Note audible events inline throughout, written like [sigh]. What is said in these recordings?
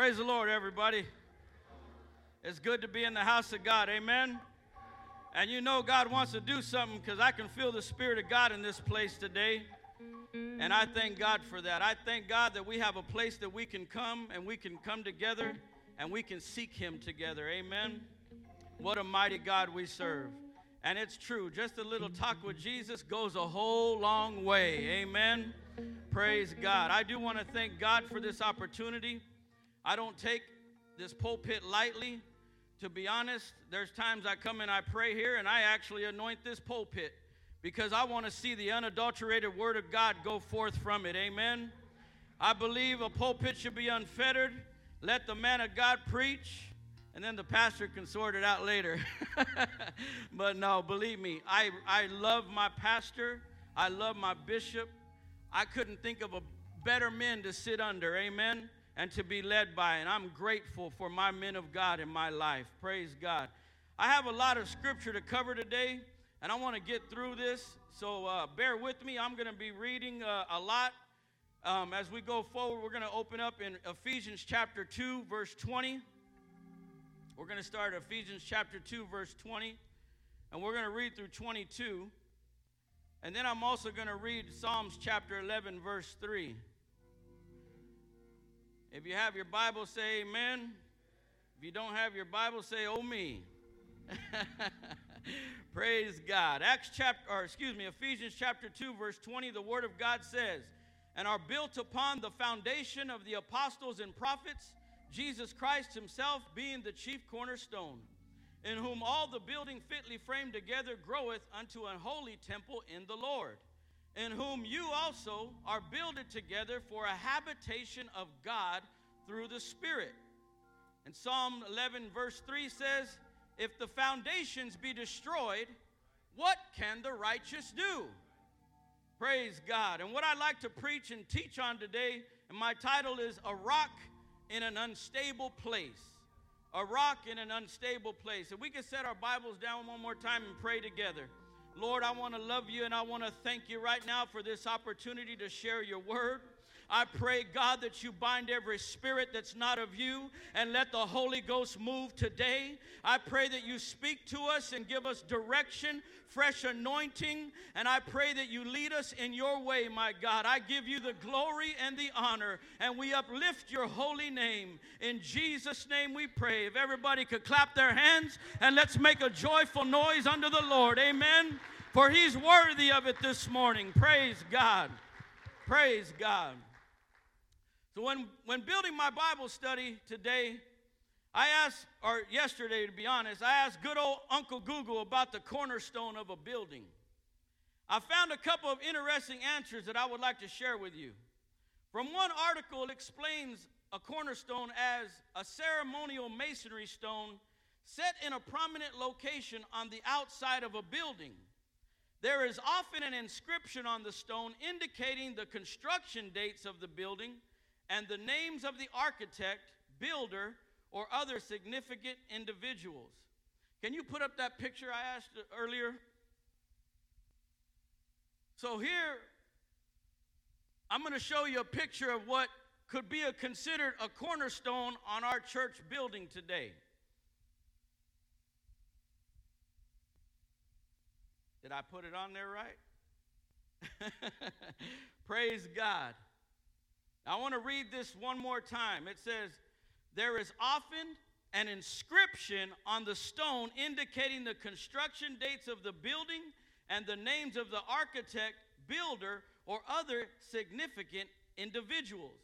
Praise the Lord, everybody. It's good to be in the house of God. Amen. And you know God wants to do something because I can feel the Spirit of God in this place today. And I thank God for that. I thank God that we have a place that we can come and we can come together and we can seek Him together. Amen. What a mighty God we serve. And it's true, just a little talk with Jesus goes a whole long way. Amen. Praise God. I do want to thank God for this opportunity. I don't take this pulpit lightly. To be honest, there's times I come and I pray here and I actually anoint this pulpit because I want to see the unadulterated word of God go forth from it. Amen. I believe a pulpit should be unfettered. Let the man of God preach and then the pastor can sort it out later. [laughs] but no, believe me, I, I love my pastor, I love my bishop. I couldn't think of a better men to sit under, amen, and to be led by. And I'm grateful for my men of God in my life. Praise God. I have a lot of scripture to cover today, and I want to get through this. So uh, bear with me. I'm going to be reading uh, a lot. Um, as we go forward, we're going to open up in Ephesians chapter 2, verse 20. We're going to start Ephesians chapter 2, verse 20, and we're going to read through 22. And then I'm also going to read Psalms chapter 11, verse 3. If you have your Bible, say amen. If you don't have your Bible, say oh me. [laughs] Praise God. Acts chapter, or excuse me, Ephesians chapter 2, verse 20, the word of God says, and are built upon the foundation of the apostles and prophets Jesus Christ himself being the chief cornerstone, in whom all the building fitly framed together groweth unto an holy temple in the Lord, in whom you also are builded together for a habitation of God through the Spirit. And Psalm 11, verse 3 says, If the foundations be destroyed, what can the righteous do? Praise God. And what I'd like to preach and teach on today, and my title is A Rock in an unstable place. A rock in an unstable place. If we could set our Bibles down one more time and pray together. Lord, I want to love you and I want to thank you right now for this opportunity to share your word. I pray, God, that you bind every spirit that's not of you and let the Holy Ghost move today. I pray that you speak to us and give us direction, fresh anointing, and I pray that you lead us in your way, my God. I give you the glory and the honor, and we uplift your holy name. In Jesus' name we pray. If everybody could clap their hands and let's make a joyful noise unto the Lord. Amen. For he's worthy of it this morning. Praise God. Praise God. So when, when building my Bible study today, I asked, or yesterday to be honest, I asked good old Uncle Google about the cornerstone of a building. I found a couple of interesting answers that I would like to share with you. From one article, it explains a cornerstone as a ceremonial masonry stone set in a prominent location on the outside of a building. There is often an inscription on the stone indicating the construction dates of the building and the names of the architect, builder, or other significant individuals. Can you put up that picture I asked earlier? So here, I'm going to show you a picture of what could be a, considered a cornerstone on our church building today. Did I put it on there right? [laughs] Praise God. I want to read this one more time. It says, There is often an inscription on the stone indicating the construction dates of the building and the names of the architect, builder, or other significant individuals.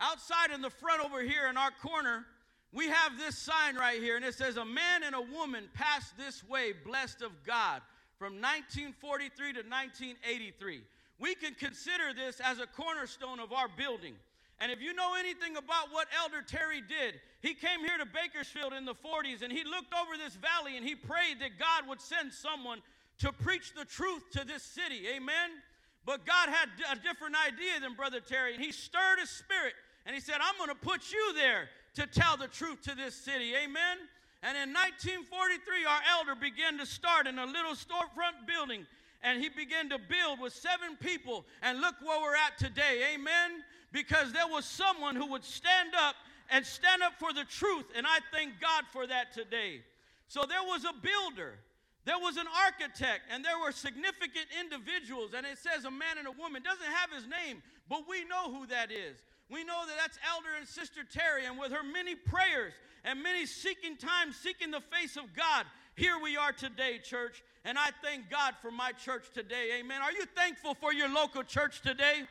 Outside in the front over here in our corner, we have this sign right here, and it says, A man and a woman passed this way, blessed of God, from 1943 to 1983 we can consider this as a cornerstone of our building. And if you know anything about what Elder Terry did, he came here to Bakersfield in the 40s and he looked over this valley and he prayed that God would send someone to preach the truth to this city. Amen? But God had a different idea than Brother Terry and he stirred his spirit and he said, I'm going to put you there to tell the truth to this city. Amen? And in 1943, our elder began to start in a little storefront building and he began to build with seven people. And look where we're at today. Amen. Because there was someone who would stand up and stand up for the truth. And I thank God for that today. So there was a builder, there was an architect, and there were significant individuals. And it says a man and a woman. Doesn't have his name, but we know who that is. We know that that's Elder and Sister Terry, and with her many prayers and many seeking times, seeking the face of God, here we are today, church. And I thank God for my church today. Amen. Are you thankful for your local church today?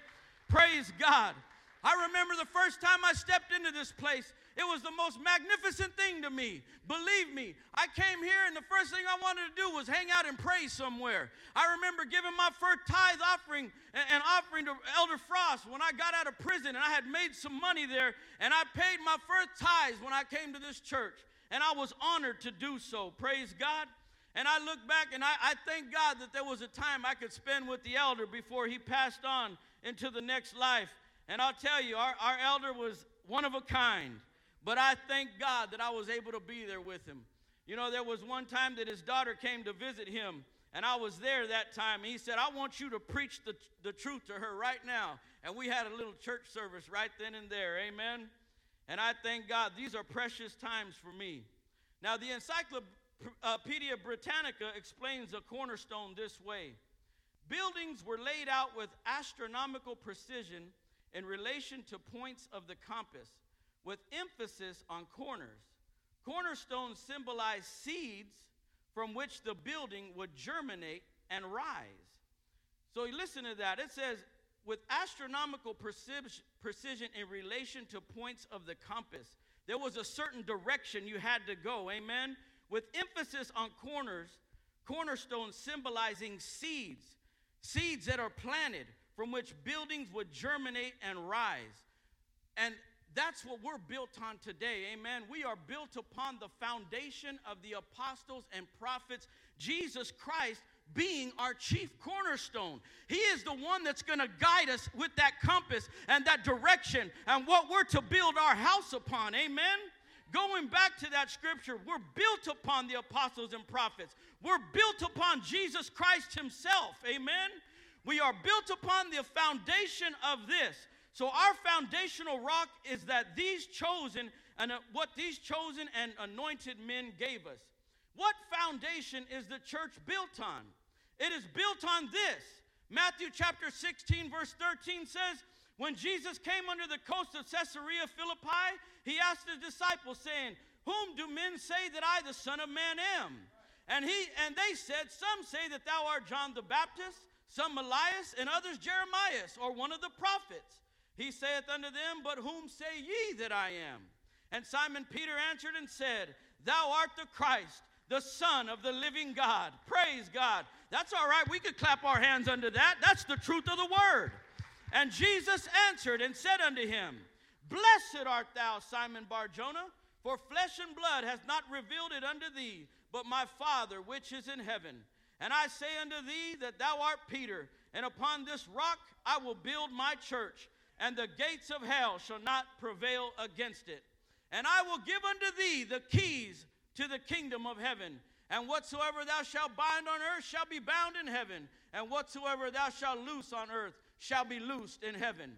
Praise God. I remember the first time I stepped into this place, it was the most magnificent thing to me. Believe me, I came here and the first thing I wanted to do was hang out and pray somewhere. I remember giving my first tithe offering and offering to Elder Frost when I got out of prison and I had made some money there and I paid my first tithes when I came to this church. And I was honored to do so. Praise God. And I look back and I, I thank God that there was a time I could spend with the elder before he passed on into the next life. And I'll tell you, our, our elder was one of a kind. But I thank God that I was able to be there with him. You know, there was one time that his daughter came to visit him, and I was there that time. And he said, I want you to preach the, the truth to her right now. And we had a little church service right then and there. Amen. And I thank God these are precious times for me. Now, the Encyclopedia Britannica explains a cornerstone this way Buildings were laid out with astronomical precision in relation to points of the compass with emphasis on corners. Cornerstones symbolize seeds from which the building would germinate and rise. So listen to that. It says, with astronomical precision in relation to points of the compass. There was a certain direction you had to go, amen? With emphasis on corners, cornerstones symbolizing seeds, seeds that are planted from which buildings would germinate and rise. And that's what we're built on today. Amen. We are built upon the foundation of the apostles and prophets, Jesus Christ being our chief cornerstone. He is the one that's going to guide us with that compass and that direction and what we're to build our house upon. Amen. Going back to that scripture, we're built upon the apostles and prophets. We're built upon Jesus Christ Himself. Amen. We are built upon the foundation of this. So our foundational rock is that these chosen and uh, what these chosen and anointed men gave us. What foundation is the church built on? It is built on this. Matthew chapter 16 verse 13 says, when Jesus came under the coast of Caesarea Philippi, he asked his disciples saying, "Whom do men say that I the son of man am?" And he and they said, "Some say that thou art John the Baptist, some Elias, and others Jeremiah or one of the prophets." He saith unto them, But whom say ye that I am? And Simon Peter answered and said, Thou art the Christ, the Son of the living God. Praise God. That's all right. We could clap our hands under that. That's the truth of the word. And Jesus answered and said unto him, Blessed art thou, Simon Bar Jonah, for flesh and blood hath not revealed it unto thee, but my Father which is in heaven. And I say unto thee that thou art Peter, and upon this rock I will build my church and the gates of hell shall not prevail against it. And I will give unto thee the keys to the kingdom of heaven. And whatsoever thou shalt bind on earth shall be bound in heaven, and whatsoever thou shalt loose on earth shall be loosed in heaven.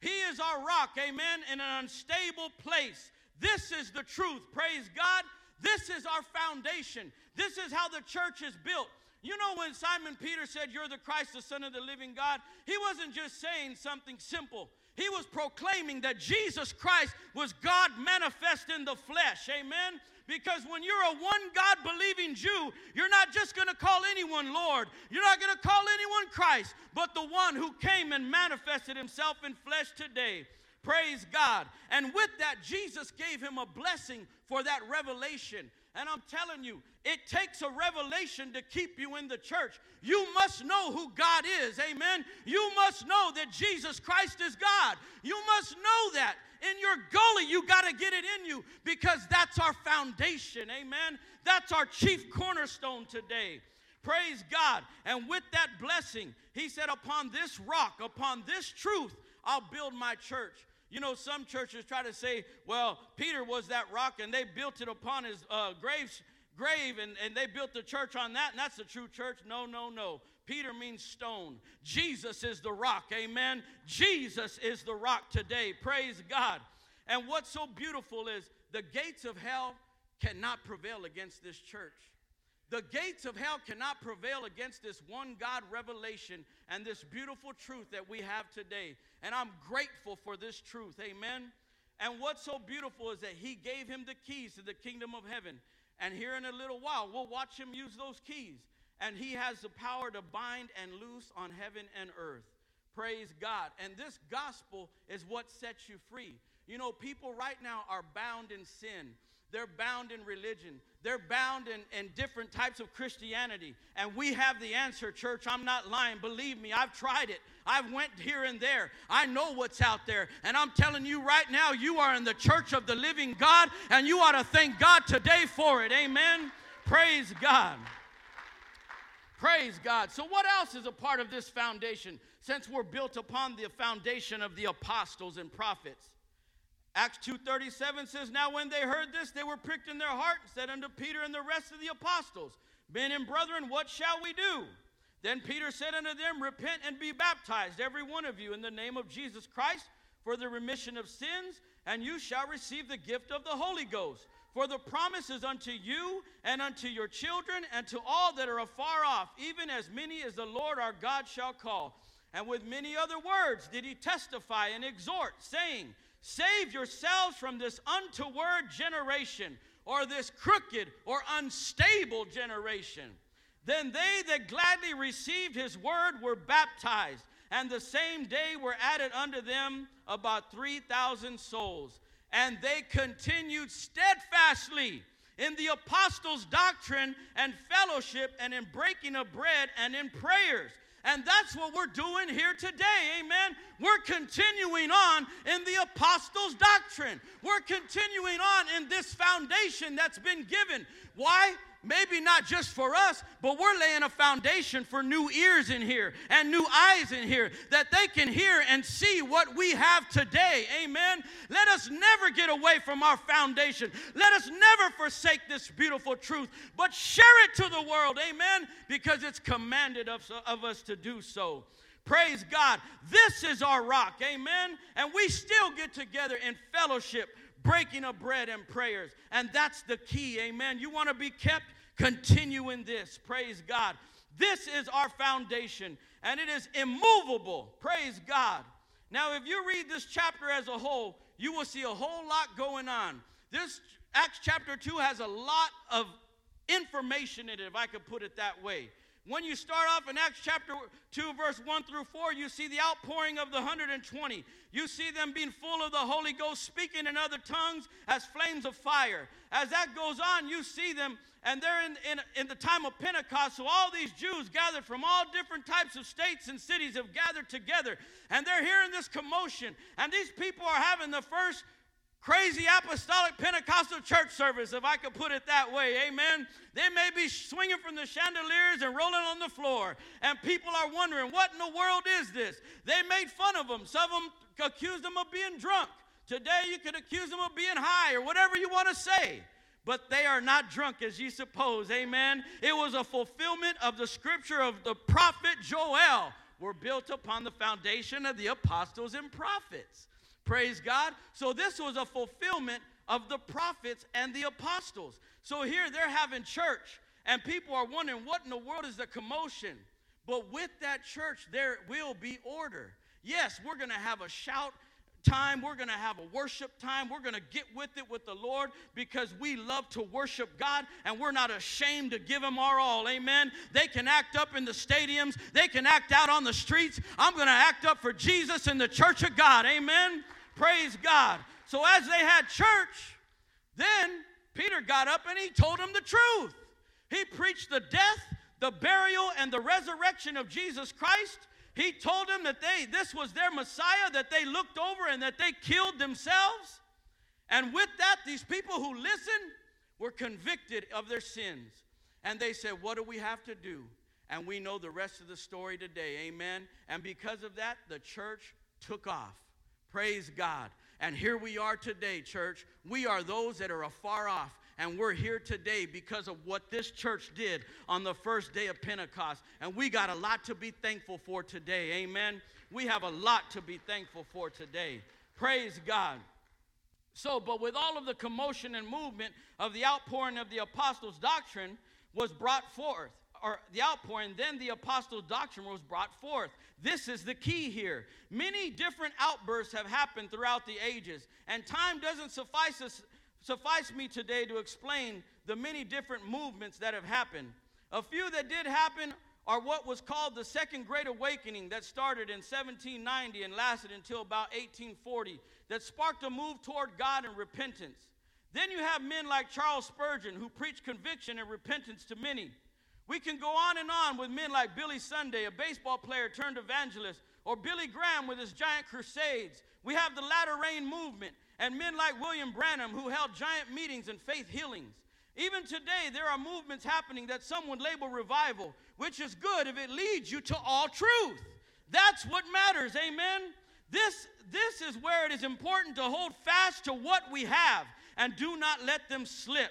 He is our rock, amen, in an unstable place. This is the truth, praise God. This is our foundation. This is how the church is built. You know, when Simon Peter said, You're the Christ, the Son of the living God, he wasn't just saying something simple. He was proclaiming that Jesus Christ was God manifest in the flesh. Amen. Because when you're a one God believing Jew, you're not just going to call anyone Lord. You're not going to call anyone Christ, but the one who came and manifested himself in flesh today. Praise God. And with that, Jesus gave him a blessing for that revelation. And I'm telling you, it takes a revelation to keep you in the church. You must know who God is. Amen. You must know that Jesus Christ is God. You must know that. In your gully, you got to get it in you because that's our foundation. Amen. That's our chief cornerstone today. Praise God. And with that blessing, he said, Upon this rock, upon this truth, I'll build my church. You know, some churches try to say, well, Peter was that rock and they built it upon his uh, grave, grave and, and they built the church on that, and that's the true church. No, no, no. Peter means stone. Jesus is the rock. Amen. Jesus is the rock today. Praise God. And what's so beautiful is the gates of hell cannot prevail against this church. The gates of hell cannot prevail against this one God revelation and this beautiful truth that we have today. And I'm grateful for this truth. Amen. And what's so beautiful is that He gave him the keys to the kingdom of heaven. And here in a little while, we'll watch Him use those keys. And He has the power to bind and loose on heaven and earth. Praise God. And this gospel is what sets you free. You know, people right now are bound in sin. They're bound in religion. They're bound in, in different types of Christianity. And we have the answer, church. I'm not lying. Believe me, I've tried it. I've went here and there. I know what's out there. And I'm telling you right now, you are in the church of the living God, and you ought to thank God today for it. Amen. Praise God. Praise God. So what else is a part of this foundation since we're built upon the foundation of the apostles and prophets? Acts 2:37 says, "Now when they heard this, they were pricked in their heart and said unto Peter and the rest of the apostles, Men and brethren, what shall we do?" Then Peter said unto them, Repent and be baptized, every one of you, in the name of Jesus Christ, for the remission of sins, and you shall receive the gift of the Holy Ghost. For the promise is unto you and unto your children and to all that are afar off, even as many as the Lord our God shall call. And with many other words did he testify and exhort, saying, Save yourselves from this untoward generation, or this crooked or unstable generation. Then they that gladly received his word were baptized, and the same day were added unto them about 3,000 souls. And they continued steadfastly in the apostles' doctrine and fellowship, and in breaking of bread and in prayers. And that's what we're doing here today. Amen. We're continuing on in the apostles' doctrine. We're continuing on in this foundation that's been given. Why? Maybe not just for us, but we're laying a foundation for new ears in here and new eyes in here that they can hear and see what we have today. Amen. Let us never get away from our foundation. Let us never forsake this beautiful truth, but share it to the world. Amen. Because it's commanded of, of us to do so. Praise God. This is our rock. Amen. And we still get together in fellowship breaking of bread and prayers. And that's the key, amen. You want to be kept continue in this. Praise God. This is our foundation, and it is immovable. Praise God. Now, if you read this chapter as a whole, you will see a whole lot going on. This Acts chapter 2 has a lot of information in it, if I could put it that way. When you start off in Acts chapter 2, verse 1 through 4, you see the outpouring of the 120. You see them being full of the Holy Ghost, speaking in other tongues as flames of fire. As that goes on, you see them, and they're in, in, in the time of Pentecost. So all these Jews gathered from all different types of states and cities have gathered together, and they're hearing this commotion. And these people are having the first crazy apostolic Pentecostal church service, if I could put it that way. Amen. They may be swinging from the chandeliers and rolling on the floor, and people are wondering, what in the world is this? They made fun of them. Some of them accused them of being drunk. Today, you could accuse them of being high or whatever you want to say. But they are not drunk as you suppose. Amen. It was a fulfillment of the scripture of the prophet Joel. Were built upon the foundation of the apostles and prophets. Praise God. So this was a fulfillment of the prophets and the apostles. So here they're having church, and people are wondering what in the world is the commotion. But with that church, there will be order. Yes, we're going to have a shout time. We're going to have a worship time. We're going to get with it with the Lord because we love to worship God and we're not ashamed to give Him our all. Amen. They can act up in the stadiums, they can act out on the streets. I'm going to act up for Jesus in the church of God. Amen. Praise God. So as they had church, then Peter got up and he told them the truth. He preached the death, the burial, and the resurrection of Jesus Christ. He told them that they this was their Messiah that they looked over and that they killed themselves. And with that, these people who listened were convicted of their sins. And they said, What do we have to do? And we know the rest of the story today. Amen. And because of that, the church took off. Praise God. And here we are today, church. We are those that are afar off. And we're here today because of what this church did on the first day of Pentecost. And we got a lot to be thankful for today. Amen. We have a lot to be thankful for today. Praise God. So, but with all of the commotion and movement of the outpouring of the apostles' doctrine was brought forth, or the outpouring, then the apostles' doctrine was brought forth. This is the key here. Many different outbursts have happened throughout the ages, and time doesn't suffice us, suffice me today to explain the many different movements that have happened. A few that did happen are what was called the Second Great Awakening that started in 1790 and lasted until about 1840, that sparked a move toward God and repentance. Then you have men like Charles Spurgeon who preached conviction and repentance to many. We can go on and on with men like Billy Sunday, a baseball player turned evangelist, or Billy Graham with his giant crusades. We have the latter rain movement, and men like William Branham who held giant meetings and faith healings. Even today, there are movements happening that some would label revival, which is good if it leads you to all truth. That's what matters, amen? This, this is where it is important to hold fast to what we have and do not let them slip.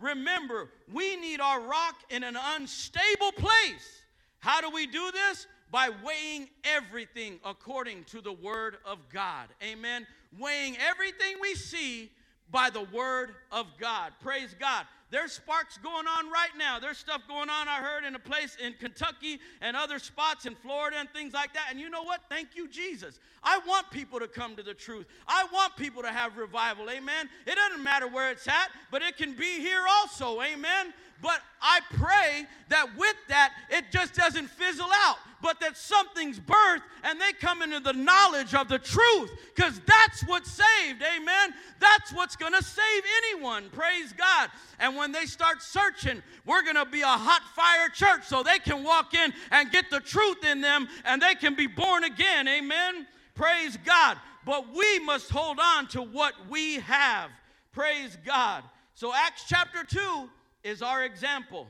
Remember, we need our rock in an unstable place. How do we do this? By weighing everything according to the Word of God. Amen. Weighing everything we see by the Word of God. Praise God. There's sparks going on right now. There's stuff going on, I heard, in a place in Kentucky and other spots in Florida and things like that. And you know what? Thank you, Jesus. I want people to come to the truth. I want people to have revival. Amen. It doesn't matter where it's at, but it can be here also. Amen. But I pray that with that, it just doesn't fizzle out, but that something's birthed and they come into the knowledge of the truth because that's what saved. Amen. That's what's going to save anyone. Praise God. And when they start searching, we're going to be a hot fire church so they can walk in and get the truth in them and they can be born again. Amen. Praise God. But we must hold on to what we have. Praise God. So, Acts chapter 2 is our example.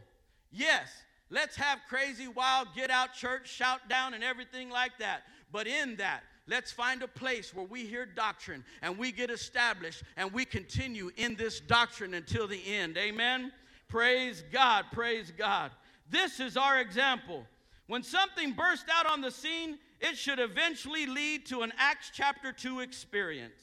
Yes, let's have crazy, wild, get out church, shout down, and everything like that. But in that, let's find a place where we hear doctrine and we get established and we continue in this doctrine until the end. Amen? Praise God, praise God. This is our example. When something bursts out on the scene, it should eventually lead to an Acts chapter 2 experience.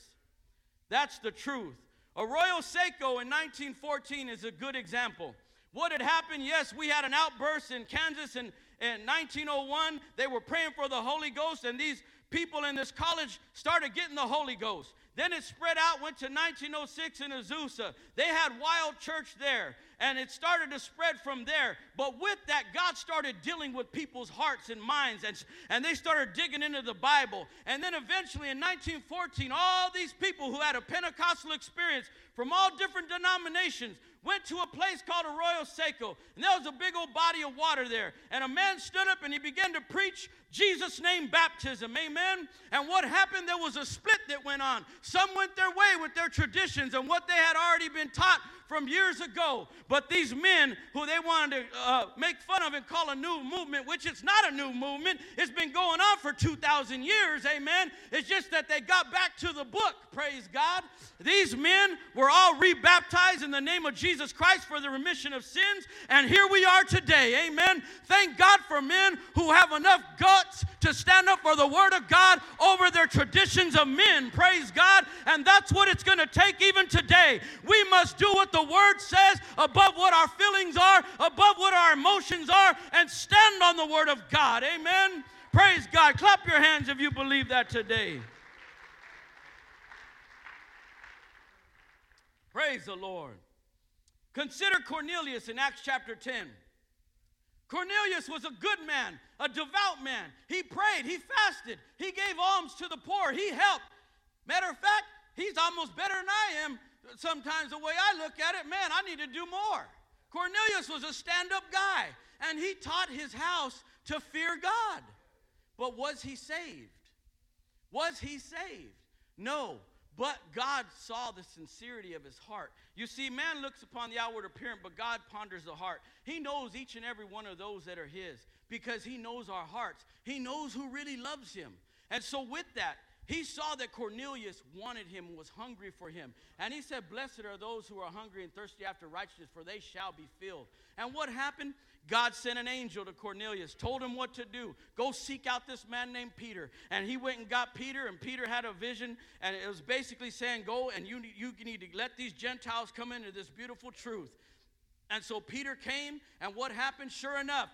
That's the truth. Arroyo Seco in 1914 is a good example. What had happened? Yes, we had an outburst in Kansas in, in 1901. They were praying for the Holy Ghost, and these people in this college started getting the Holy Ghost. Then it spread out, went to 1906 in Azusa. They had wild church there, and it started to spread from there. But with that, God started dealing with people's hearts and minds, and, and they started digging into the Bible. And then eventually in 1914, all these people who had a Pentecostal experience from all different denominations went to a place called Arroyo Seco, and there was a big old body of water there. And a man stood up and he began to preach Jesus' name baptism. Amen. And what happened? There was a split that went on. Some went their way with their traditions and what they had already been taught from years ago. But these men who they wanted to uh, make fun of and call a new movement, which it's not a new movement, it's been going on for 2,000 years, amen. It's just that they got back to the book, praise God. These men were all rebaptized in the name of Jesus Christ for the remission of sins, and here we are today, amen. Thank God for men who have enough guts to stand up for the Word of God over their traditions of men, praise God. And that's what it's going to take even today. We must do what the the Word says, above what our feelings are, above what our emotions are, and stand on the Word of God. Amen. Praise God. Clap your hands if you believe that today. Praise the Lord. Consider Cornelius in Acts chapter 10. Cornelius was a good man, a devout man. He prayed, he fasted, he gave alms to the poor, he helped. Matter of fact, he's almost better than I am sometimes the way I look at it, man, I need to do more. Cornelius was a stand up guy, and he taught his house to fear God. But was he saved? Was he saved? No. But God saw the sincerity of his heart. You see, man looks upon the outward appearance, but God ponders the heart. He knows each and every one of those that are his because he knows our hearts. He knows who really loves him. And so, with that, he saw that Cornelius wanted him, was hungry for him. And he said, Blessed are those who are hungry and thirsty after righteousness, for they shall be filled. And what happened? God sent an angel to Cornelius, told him what to do. Go seek out this man named Peter. And he went and got Peter, and Peter had a vision, and it was basically saying, Go and you, you need to let these Gentiles come into this beautiful truth. And so Peter came, and what happened? Sure enough,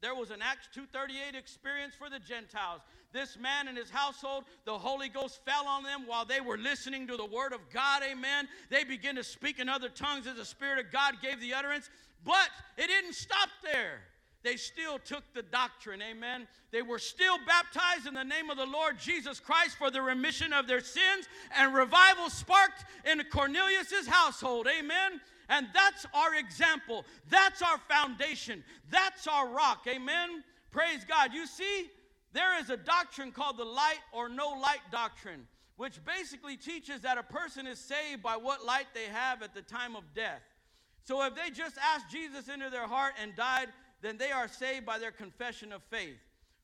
there was an Acts 238 experience for the Gentiles. This man and his household, the Holy Ghost fell on them while they were listening to the word of God. Amen. They began to speak in other tongues as the Spirit of God gave the utterance. But it didn't stop there. They still took the doctrine, amen. They were still baptized in the name of the Lord Jesus Christ for the remission of their sins, and revival sparked in Cornelius's household, amen. And that's our example. That's our foundation. That's our rock, amen. Praise God. You see, there is a doctrine called the light or no light doctrine, which basically teaches that a person is saved by what light they have at the time of death. So if they just asked Jesus into their heart and died, then they are saved by their confession of faith.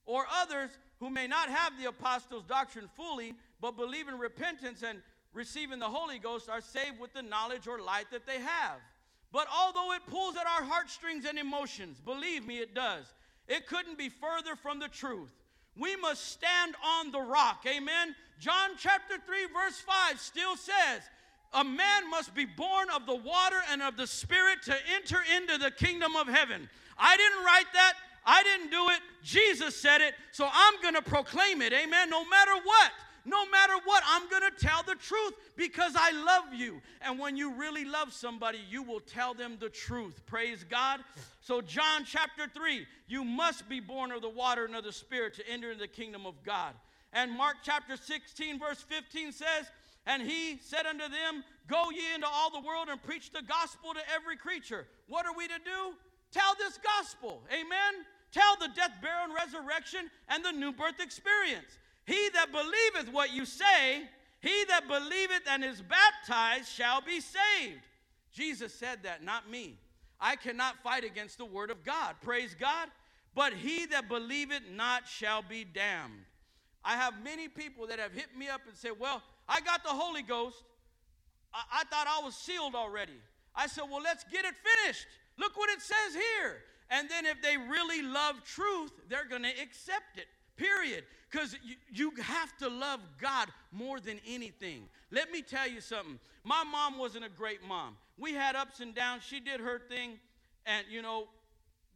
Or others who may not have the apostles' doctrine fully, but believe in repentance and receiving the Holy Ghost are saved with the knowledge or light that they have. But although it pulls at our heartstrings and emotions, believe me, it does, it couldn't be further from the truth. We must stand on the rock. Amen. John chapter 3, verse 5 still says, a man must be born of the water and of the Spirit to enter into the kingdom of heaven. I didn't write that. I didn't do it. Jesus said it. So I'm going to proclaim it. Amen. No matter what. No matter what, I'm going to tell the truth because I love you. And when you really love somebody, you will tell them the truth. Praise God. So, John chapter 3, you must be born of the water and of the Spirit to enter into the kingdom of God. And Mark chapter 16, verse 15 says, and he said unto them, Go ye into all the world and preach the gospel to every creature. What are we to do? Tell this gospel. Amen. Tell the death, burial, and resurrection and the new birth experience. He that believeth what you say, he that believeth and is baptized shall be saved. Jesus said that, not me. I cannot fight against the word of God. Praise God. But he that believeth not shall be damned. I have many people that have hit me up and said, Well, I got the Holy Ghost. I, I thought I was sealed already. I said, Well, let's get it finished. Look what it says here. And then if they really love truth, they're going to accept it, period. Because you, you have to love God more than anything. Let me tell you something. My mom wasn't a great mom. We had ups and downs. She did her thing, and you know,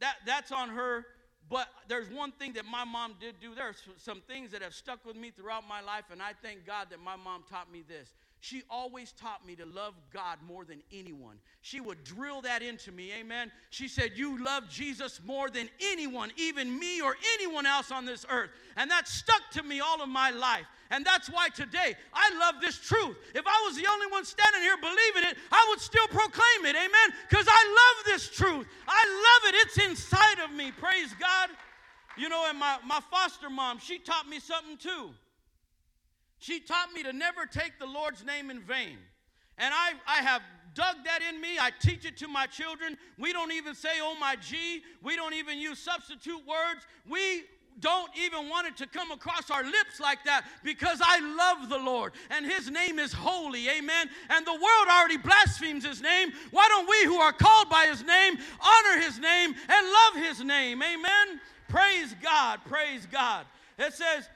that, that's on her. But there's one thing that my mom did do. There are some things that have stuck with me throughout my life, and I thank God that my mom taught me this. She always taught me to love God more than anyone. She would drill that into me, amen. She said, You love Jesus more than anyone, even me or anyone else on this earth. And that stuck to me all of my life. And that's why today I love this truth. If I was the only one standing here believing it, I would still proclaim it, amen. Because I love this truth. I love it. It's inside of me. Praise God. You know, and my, my foster mom, she taught me something too. She taught me to never take the Lord's name in vain. And I, I have dug that in me. I teach it to my children. We don't even say, oh my G. We don't even use substitute words. We don't even want it to come across our lips like that because I love the Lord and His name is holy. Amen. And the world already blasphemes His name. Why don't we who are called by His name honor His name and love His name? Amen. Praise God. Praise God. It says,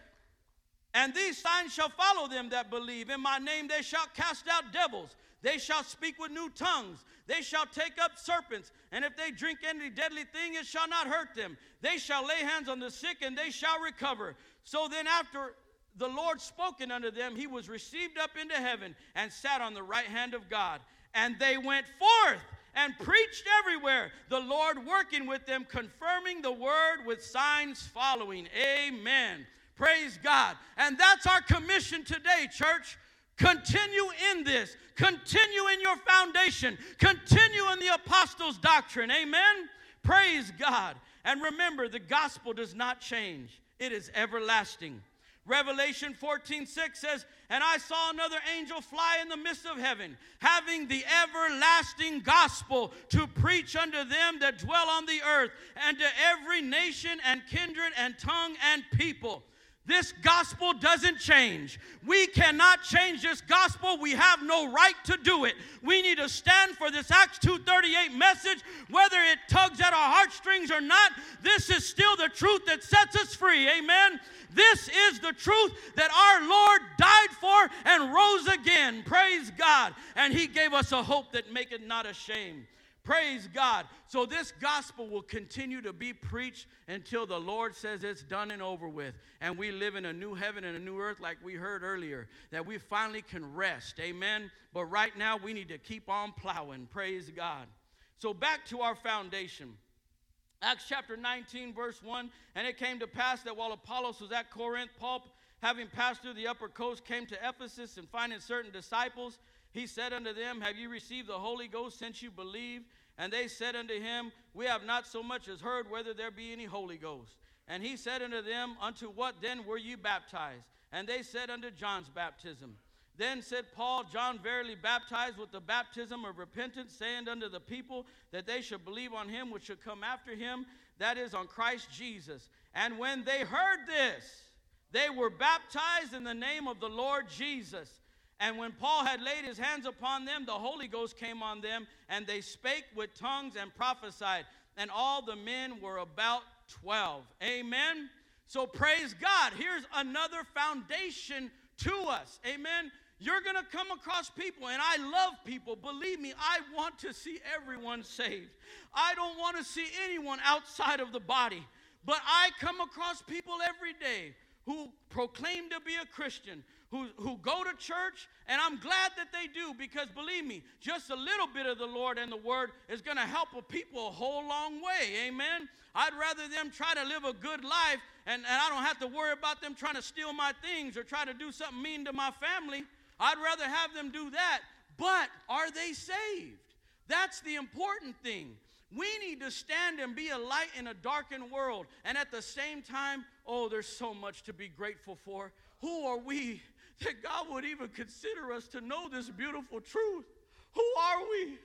and these signs shall follow them that believe. In my name they shall cast out devils. They shall speak with new tongues. They shall take up serpents. And if they drink any deadly thing, it shall not hurt them. They shall lay hands on the sick and they shall recover. So then, after the Lord spoken unto them, he was received up into heaven and sat on the right hand of God. And they went forth and preached everywhere, the Lord working with them, confirming the word with signs following. Amen. Praise God. And that's our commission today, church. Continue in this. Continue in your foundation. Continue in the apostles' doctrine. Amen. Praise God. And remember, the gospel does not change, it is everlasting. Revelation 14 6 says, And I saw another angel fly in the midst of heaven, having the everlasting gospel to preach unto them that dwell on the earth, and to every nation and kindred and tongue and people This gospel doesn't change. We cannot change this gospel. We have no right to do it. We need to stand for this Acts 238 message whether it tugs at our heartstrings or not. This is still the truth that sets us free. Amen. This is the truth that our Lord died for and rose again. Praise God. And he gave us a hope that maketh not ashamed. Praise God. So this gospel will continue to be preached until the Lord says it's done and over with. And we live in a new heaven and a new earth, like we heard earlier, that we finally can rest. Amen. But right now, we need to keep on plowing. Praise God. So back to our foundation. Acts chapter 19, verse 1. And it came to pass that while Apollos was at Corinth, Paul, having passed through the upper coast, came to Ephesus and finding certain disciples. He said unto them, Have you received the Holy Ghost since you believe? And they said unto him, We have not so much as heard whether there be any Holy Ghost. And he said unto them, Unto what then were you baptized? And they said, Unto John's baptism. Then said Paul, John verily baptized with the baptism of repentance, saying unto the people that they should believe on him which should come after him, that is, on Christ Jesus. And when they heard this, they were baptized in the name of the Lord Jesus. And when Paul had laid his hands upon them, the Holy Ghost came on them, and they spake with tongues and prophesied. And all the men were about 12. Amen. So praise God. Here's another foundation to us. Amen. You're going to come across people, and I love people. Believe me, I want to see everyone saved. I don't want to see anyone outside of the body. But I come across people every day who proclaim to be a Christian, who, who go to church, and I'm glad that they do because believe me, just a little bit of the Lord and the Word is going to help a people a whole long way. Amen. I'd rather them try to live a good life and, and I don't have to worry about them trying to steal my things or try to do something mean to my family. I'd rather have them do that. But are they saved? That's the important thing. We need to stand and be a light in a darkened world. And at the same time, oh, there's so much to be grateful for. Who are we that God would even consider us to know this beautiful truth? Who are we?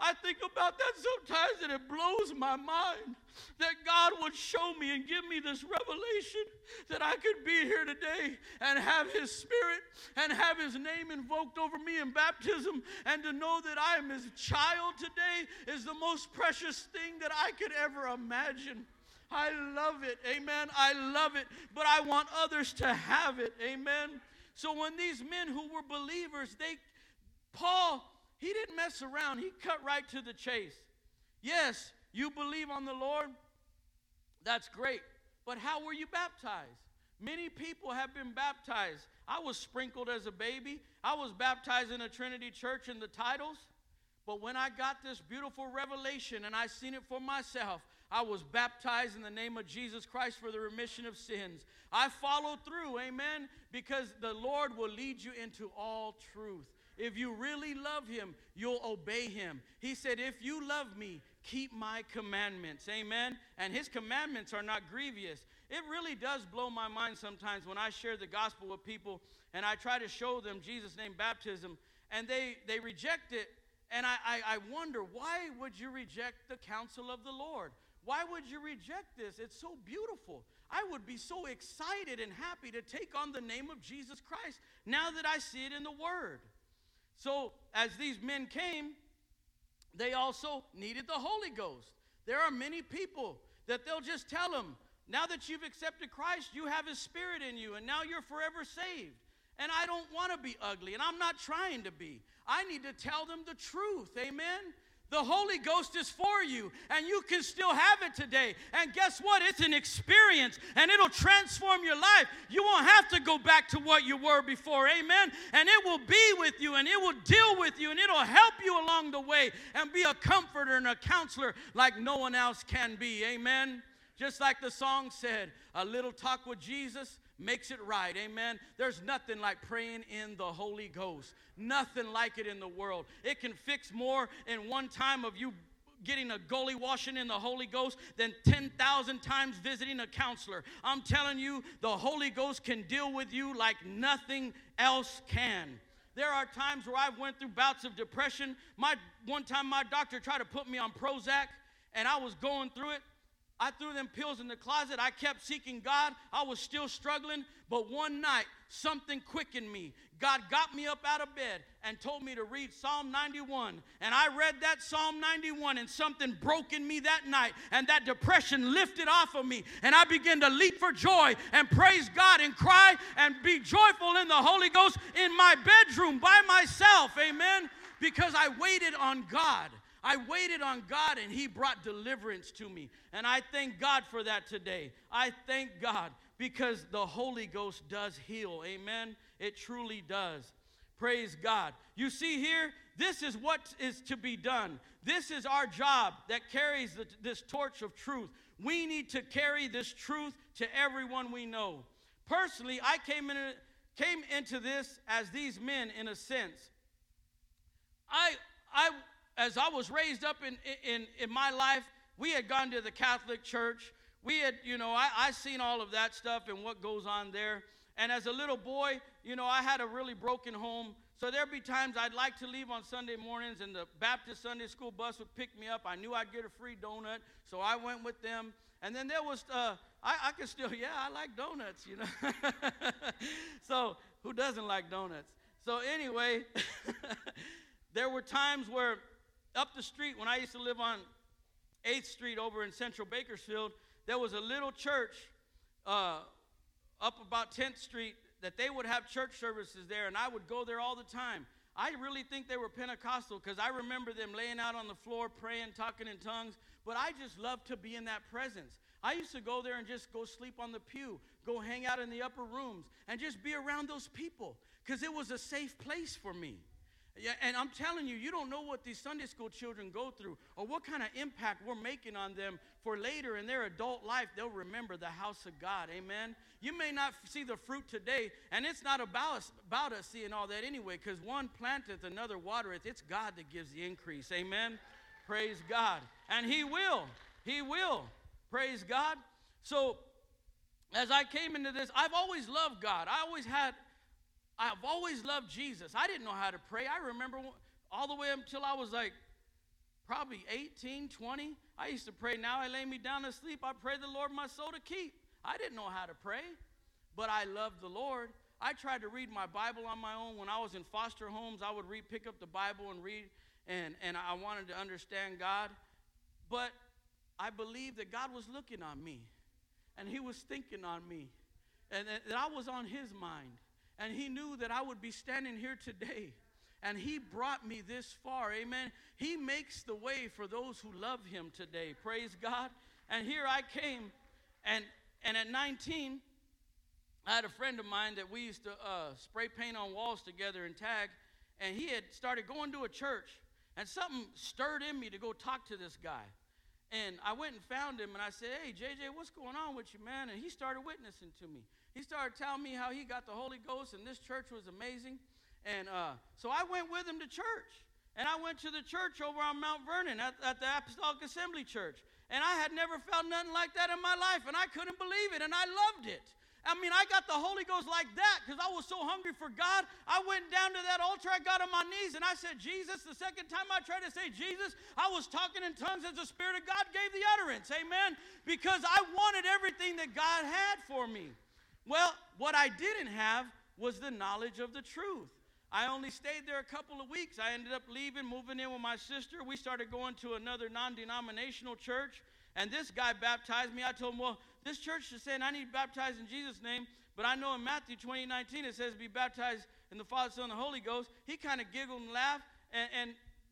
I think about that sometimes and it blows my mind that God would show me and give me this revelation that I could be here today and have His Spirit and have His name invoked over me in baptism and to know that I am His child today is the most precious thing that I could ever imagine. I love it. Amen. I love it. But I want others to have it. Amen. So when these men who were believers, they, Paul, he didn't mess around. He cut right to the chase. Yes, you believe on the Lord. That's great. But how were you baptized? Many people have been baptized. I was sprinkled as a baby. I was baptized in a Trinity church in the titles. But when I got this beautiful revelation and I seen it for myself, I was baptized in the name of Jesus Christ for the remission of sins. I followed through, amen, because the Lord will lead you into all truth. If you really love him, you'll obey him. He said, If you love me, keep my commandments. Amen. And his commandments are not grievous. It really does blow my mind sometimes when I share the gospel with people and I try to show them Jesus' name baptism and they, they reject it. And I, I, I wonder, why would you reject the counsel of the Lord? Why would you reject this? It's so beautiful. I would be so excited and happy to take on the name of Jesus Christ now that I see it in the Word. So, as these men came, they also needed the Holy Ghost. There are many people that they'll just tell them, now that you've accepted Christ, you have His Spirit in you, and now you're forever saved. And I don't want to be ugly, and I'm not trying to be. I need to tell them the truth. Amen? The Holy Ghost is for you, and you can still have it today. And guess what? It's an experience, and it'll transform your life. You won't have to go back to what you were before. Amen. And it will be with you, and it will deal with you, and it'll help you along the way and be a comforter and a counselor like no one else can be. Amen. Just like the song said, a little talk with Jesus makes it right. Amen. There's nothing like praying in the Holy Ghost. Nothing like it in the world. It can fix more in one time of you getting a gully washing in the Holy Ghost than 10,000 times visiting a counselor. I'm telling you, the Holy Ghost can deal with you like nothing else can. There are times where I've went through bouts of depression. My one time my doctor tried to put me on Prozac and I was going through it I threw them pills in the closet. I kept seeking God. I was still struggling. But one night, something quickened me. God got me up out of bed and told me to read Psalm 91. And I read that Psalm 91, and something broke in me that night. And that depression lifted off of me. And I began to leap for joy and praise God and cry and be joyful in the Holy Ghost in my bedroom by myself. Amen. Because I waited on God. I waited on God and He brought deliverance to me. And I thank God for that today. I thank God because the Holy Ghost does heal. Amen. It truly does. Praise God. You see here, this is what is to be done. This is our job that carries the, this torch of truth. We need to carry this truth to everyone we know. Personally, I came, in, came into this as these men in a sense. I, I as I was raised up in, in, in my life, we had gone to the Catholic Church. We had, you know, I, I seen all of that stuff and what goes on there. And as a little boy, you know, I had a really broken home. So there'd be times I'd like to leave on Sunday mornings, and the Baptist Sunday school bus would pick me up. I knew I'd get a free donut, so I went with them. And then there was, uh, I, I could still, [laughs] yeah, I like donuts, you know. [laughs] so who doesn't like donuts? So anyway, [laughs] there were times where up the street, when I used to live on 8th Street over in central Bakersfield, there was a little church uh, up about 10th Street that they would have church services there, and I would go there all the time. I really think they were Pentecostal because I remember them laying out on the floor, praying, talking in tongues, but I just loved to be in that presence. I used to go there and just go sleep on the pew, go hang out in the upper rooms, and just be around those people because it was a safe place for me. Yeah, and I'm telling you, you don't know what these Sunday school children go through or what kind of impact we're making on them for later in their adult life. They'll remember the house of God. Amen. You may not see the fruit today, and it's not about us, about us seeing all that anyway, because one planteth, another watereth. It's God that gives the increase. Amen. Praise God. And He will. He will. Praise God. So, as I came into this, I've always loved God. I always had I've always loved Jesus. I didn't know how to pray. I remember all the way until I was like probably 18, 20. I used to pray, now I lay me down to sleep. I pray the Lord my soul to keep. I didn't know how to pray, but I loved the Lord. I tried to read my Bible on my own. When I was in foster homes, I would read, pick up the Bible and read, and, and I wanted to understand God. But I believed that God was looking on me, and He was thinking on me, and that I was on His mind. And He knew that I would be standing here today. And He brought me this far. Amen. He makes the way for those who love Him today. Praise God. And here I came. And, and at 19, I had a friend of mine that we used to uh, spray paint on walls together and tag. And he had started going to a church. And something stirred in me to go talk to this guy. And I went and found him and I said, Hey, JJ, what's going on with you, man? And he started witnessing to me. He started telling me how he got the Holy Ghost and this church was amazing. And uh, so I went with him to church. And I went to the church over on Mount Vernon at, at the Apostolic Assembly Church. And I had never felt nothing like that in my life. And I couldn't believe it. And I loved it. I mean, I got the Holy Ghost like that because I was so hungry for God. I went down to that altar, I got on my knees, and I said, Jesus. The second time I tried to say Jesus, I was talking in tongues as the Spirit of God gave the utterance. Amen. Because I wanted everything that God had for me. Well, what I didn't have was the knowledge of the truth. I only stayed there a couple of weeks. I ended up leaving, moving in with my sister. We started going to another non denominational church, and this guy baptized me. I told him, Well, this church is saying I need baptized in Jesus' name, but I know in Matthew 2019 it says be baptized in the Father, Son, and the Holy Ghost. He kind of giggled and laughed, and, and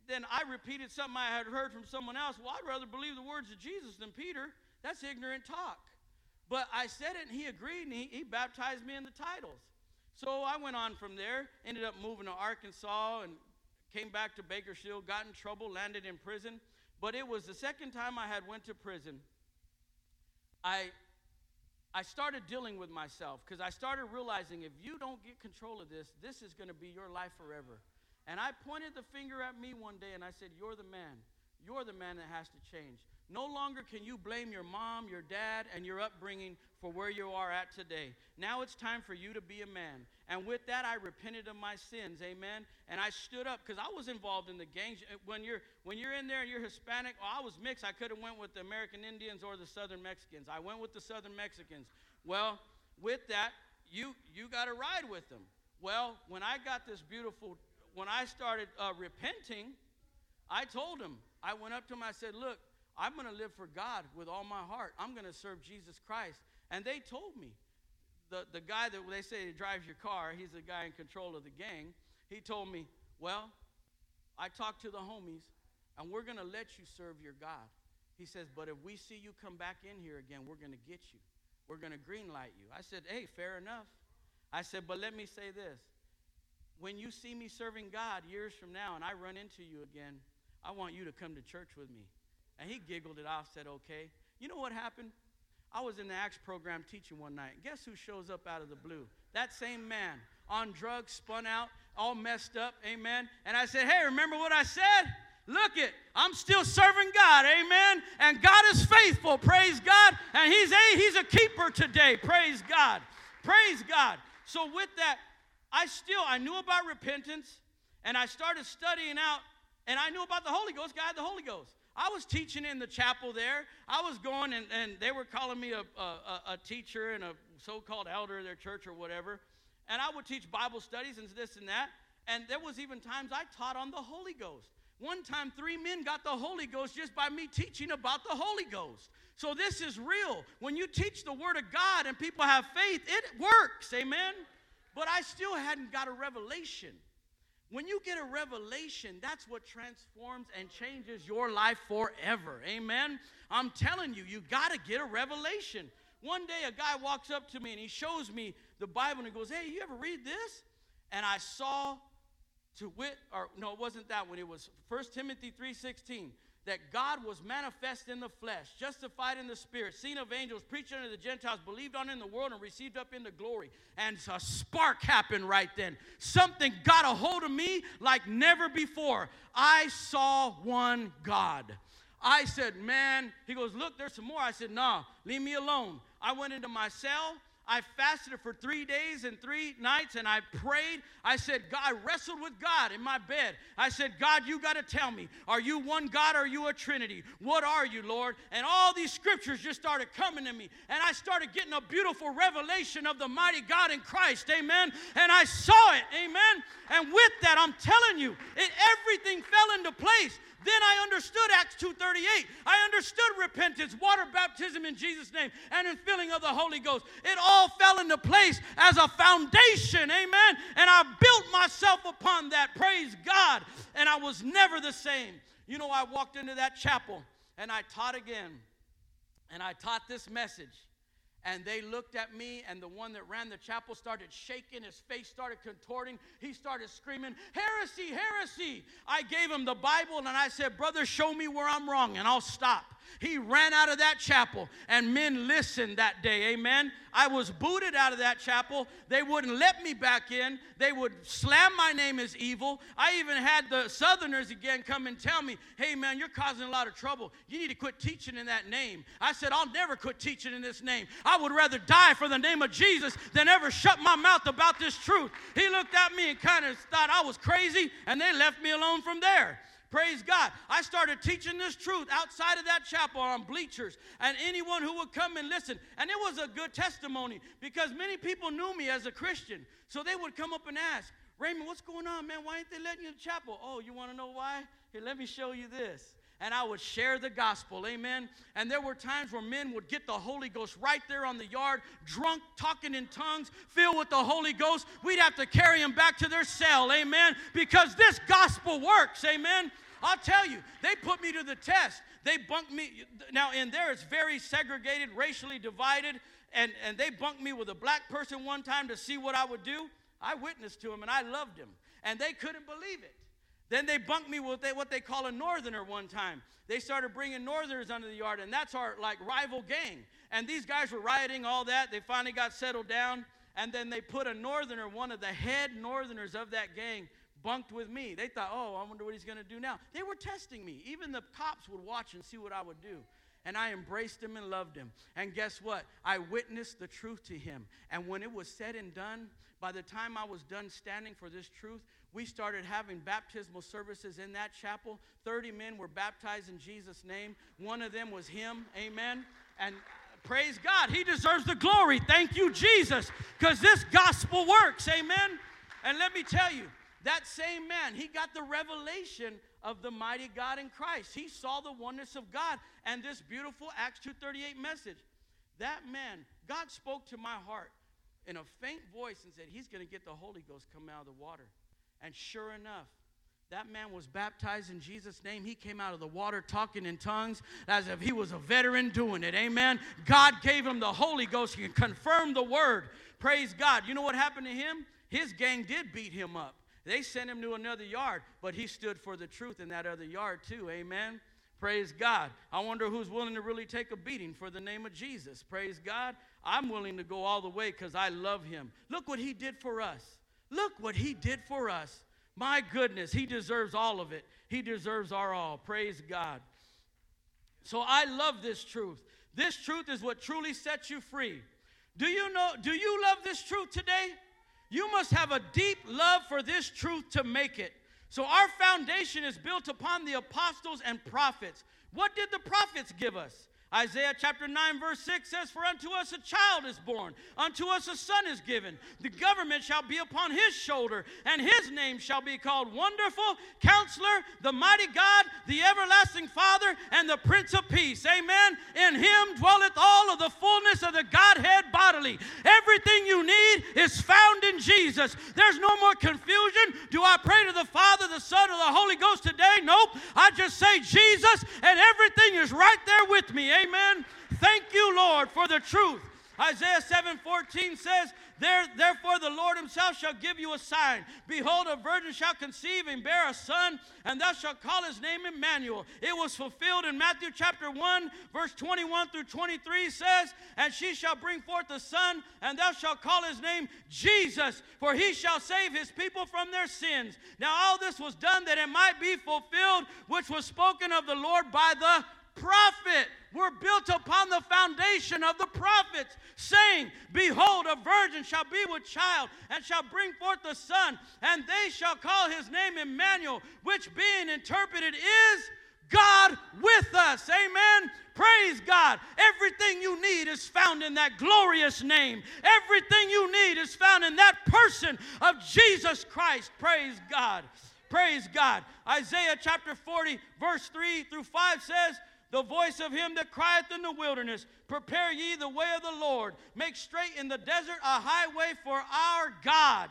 then I repeated something I had heard from someone else. Well, I'd rather believe the words of Jesus than Peter. That's ignorant talk. But I said it and he agreed and he, he baptized me in the titles. So I went on from there, ended up moving to Arkansas and came back to Bakersfield, got in trouble, landed in prison. But it was the second time I had went to prison. I I started dealing with myself because I started realizing if you don't get control of this, this is going to be your life forever. And I pointed the finger at me one day and I said, You're the man. You're the man that has to change. No longer can you blame your mom, your dad, and your upbringing for where you are at today. Now it's time for you to be a man. And with that, I repented of my sins. Amen. And I stood up because I was involved in the gangs. When you're when you're in there and you're Hispanic, well, I was mixed. I could have went with the American Indians or the Southern Mexicans. I went with the Southern Mexicans. Well, with that, you you got to ride with them. Well, when I got this beautiful, when I started uh, repenting, I told him. I went up to him. I said, "Look." I'm going to live for God with all my heart. I'm going to serve Jesus Christ. And they told me, the, the guy that they say drives your car, he's the guy in control of the gang. He told me, Well, I talked to the homies, and we're going to let you serve your God. He says, But if we see you come back in here again, we're going to get you. We're going to greenlight you. I said, Hey, fair enough. I said, But let me say this. When you see me serving God years from now and I run into you again, I want you to come to church with me. And he giggled it off, said, okay. You know what happened? I was in the Acts program teaching one night. Guess who shows up out of the blue? That same man on drugs, spun out, all messed up, amen. And I said, hey, remember what I said? Look it, I'm still serving God, amen. And God is faithful, praise God. And He's a He's a keeper today, praise God, praise God. So with that, I still I knew about repentance, and I started studying out, and I knew about the Holy Ghost. God, the Holy Ghost. I was teaching in the chapel there. I was going, and, and they were calling me a, a, a teacher and a so called elder of their church or whatever. And I would teach Bible studies and this and that. And there was even times I taught on the Holy Ghost. One time, three men got the Holy Ghost just by me teaching about the Holy Ghost. So this is real. When you teach the Word of God and people have faith, it works. Amen. But I still hadn't got a revelation. When you get a revelation, that's what transforms and changes your life forever. Amen. I'm telling you, you got to get a revelation. One day, a guy walks up to me and he shows me the Bible and he goes, Hey, you ever read this? And I saw to wit, or no, it wasn't that one. It was 1 Timothy 3:16 that God was manifest in the flesh, justified in the spirit, seen of angels, preached unto the Gentiles, believed on in the world, and received up into glory. And a spark happened right then. Something got a hold of me like never before. I saw one God. I said, Man, he goes, Look, there's some more. I said, Nah, leave me alone. I went into my cell. I fasted for three days and three nights and I prayed. I said, God, I wrestled with God in my bed. I said, God, you got to tell me, are you one God are you a Trinity? What are you, Lord? And all these scriptures just started coming to me. And I started getting a beautiful revelation of the mighty God in Christ. Amen. And I saw it. Amen. And with that, I'm telling you, it, everything fell into place. Then I understood Acts 2:38. I understood repentance, water baptism in Jesus' name, and in filling of the Holy Ghost. It all fell into place as a foundation, amen. And I built myself upon that. Praise God. And I was never the same. You know, I walked into that chapel and I taught again. And I taught this message and they looked at me and the one that ran the chapel started shaking his face started contorting he started screaming heresy heresy i gave him the bible and i said brother show me where i'm wrong and i'll stop he ran out of that chapel, and men listened that day. Amen. I was booted out of that chapel. They wouldn't let me back in. They would slam my name as evil. I even had the Southerners again come and tell me, hey, man, you're causing a lot of trouble. You need to quit teaching in that name. I said, I'll never quit teaching in this name. I would rather die for the name of Jesus than ever shut my mouth about this truth. He looked at me and kind of thought I was crazy, and they left me alone from there. Praise God. I started teaching this truth outside of that chapel on bleachers and anyone who would come and listen. And it was a good testimony because many people knew me as a Christian. So they would come up and ask, Raymond, what's going on, man? Why ain't they letting you in the chapel? Oh, you want to know why? Here, let me show you this. And I would share the gospel, amen. And there were times where men would get the Holy Ghost right there on the yard, drunk, talking in tongues, filled with the Holy Ghost. We'd have to carry them back to their cell, amen, because this gospel works, amen. I'll tell you, they put me to the test. They bunked me. Now, in there, it's very segregated, racially divided, and, and they bunked me with a black person one time to see what I would do. I witnessed to him and I loved him, and they couldn't believe it. Then they bunked me with what they call a northerner one time. They started bringing northerners under the yard, and that's our like rival gang. And these guys were rioting, all that. They finally got settled down, and then they put a northerner, one of the head northerners of that gang, bunked with me. They thought, oh, I wonder what he's going to do now. They were testing me. Even the cops would watch and see what I would do. And I embraced him and loved him. And guess what? I witnessed the truth to him. And when it was said and done, by the time I was done standing for this truth, we started having baptismal services in that chapel. 30 men were baptized in Jesus' name. One of them was him. Amen. And praise God, he deserves the glory. Thank you, Jesus, because this gospel works. Amen. And let me tell you, that same man, he got the revelation of the mighty God in Christ. He saw the oneness of God and this beautiful Acts 2:38 message. That man, God spoke to my heart in a faint voice and said, He's going to get the Holy Ghost come out of the water. And sure enough, that man was baptized in Jesus' name. He came out of the water talking in tongues as if he was a veteran doing it. Amen. God gave him the Holy Ghost. He confirmed the word. Praise God. You know what happened to him? His gang did beat him up. They sent him to another yard, but he stood for the truth in that other yard too. Amen. Praise God. I wonder who's willing to really take a beating for the name of Jesus. Praise God. I'm willing to go all the way because I love him. Look what he did for us. Look what he did for us. My goodness, he deserves all of it. He deserves our all. Praise God. So I love this truth. This truth is what truly sets you free. Do you know do you love this truth today? You must have a deep love for this truth to make it. So our foundation is built upon the apostles and prophets. What did the prophets give us? Isaiah chapter 9, verse 6 says, For unto us a child is born, unto us a son is given. The government shall be upon his shoulder, and his name shall be called Wonderful, Counselor, the Mighty God, the Everlasting Father, and the Prince of Peace. Amen. In him dwelleth all of the fullness of the Godhead bodily. Everything you need is found in Jesus. There's no more confusion. Do I pray to the Father, the Son, or the Holy Ghost today? Nope. I just say Jesus, and everything is right there with me. Amen. Thank you, Lord, for the truth. Isaiah 7:14 says, there, Therefore the Lord himself shall give you a sign. Behold, a virgin shall conceive and bear a son, and thou shalt call his name Emmanuel. It was fulfilled in Matthew chapter 1, verse 21 through 23 says, And she shall bring forth a son, and thou shalt call his name Jesus, for he shall save his people from their sins. Now all this was done that it might be fulfilled, which was spoken of the Lord by the prophet. We're built upon the foundation of the prophets, saying, Behold, a virgin shall be with child, and shall bring forth a son, and they shall call his name Emmanuel, which being interpreted is God with us. Amen. Praise God. Everything you need is found in that glorious name. Everything you need is found in that person of Jesus Christ. Praise God. Praise God. Isaiah chapter 40, verse 3 through 5 says, the voice of him that crieth in the wilderness, Prepare ye the way of the Lord, make straight in the desert a highway for our God.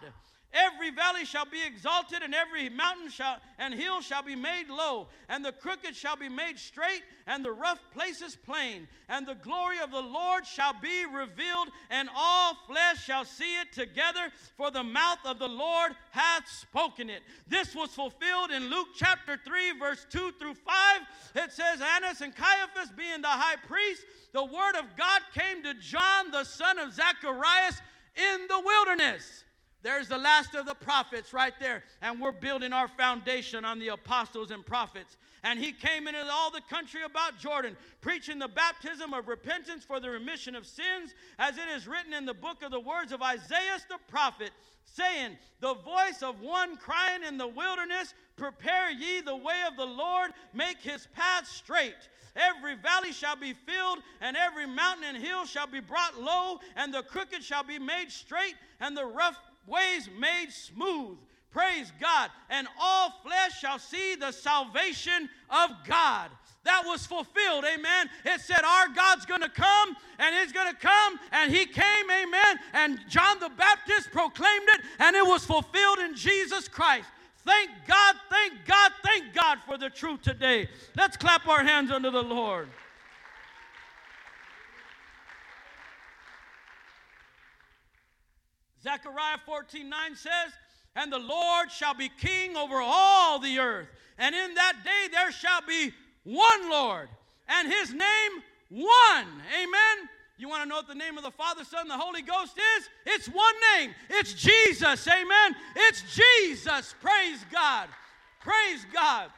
Every valley shall be exalted, and every mountain shall, and hill shall be made low, and the crooked shall be made straight, and the rough places plain. And the glory of the Lord shall be revealed, and all flesh shall see it together, for the mouth of the Lord hath spoken it. This was fulfilled in Luke chapter 3, verse 2 through 5. It says, Annas and Caiaphas being the high priest, the word of God came to John, the son of Zacharias, in the wilderness. There's the last of the prophets right there. And we're building our foundation on the apostles and prophets. And he came into all the country about Jordan, preaching the baptism of repentance for the remission of sins, as it is written in the book of the words of Isaiah the prophet, saying, The voice of one crying in the wilderness, Prepare ye the way of the Lord, make his path straight. Every valley shall be filled, and every mountain and hill shall be brought low, and the crooked shall be made straight, and the rough ways made smooth. Praise God. And all flesh shall see the salvation of God. That was fulfilled, amen. It said, Our God's gonna come, and He's gonna come, and He came, amen. And John the Baptist proclaimed it, and it was fulfilled in Jesus Christ. Thank God, thank God, thank God for the truth today. Let's clap our hands unto the Lord. Zechariah 14 9 says, And the Lord shall be king over all the earth. And in that day there shall be one Lord, and his name one. Amen. You want to know what the name of the Father, Son, and the Holy Ghost is? It's one name. It's Jesus. Amen. It's Jesus. Praise God. Praise God.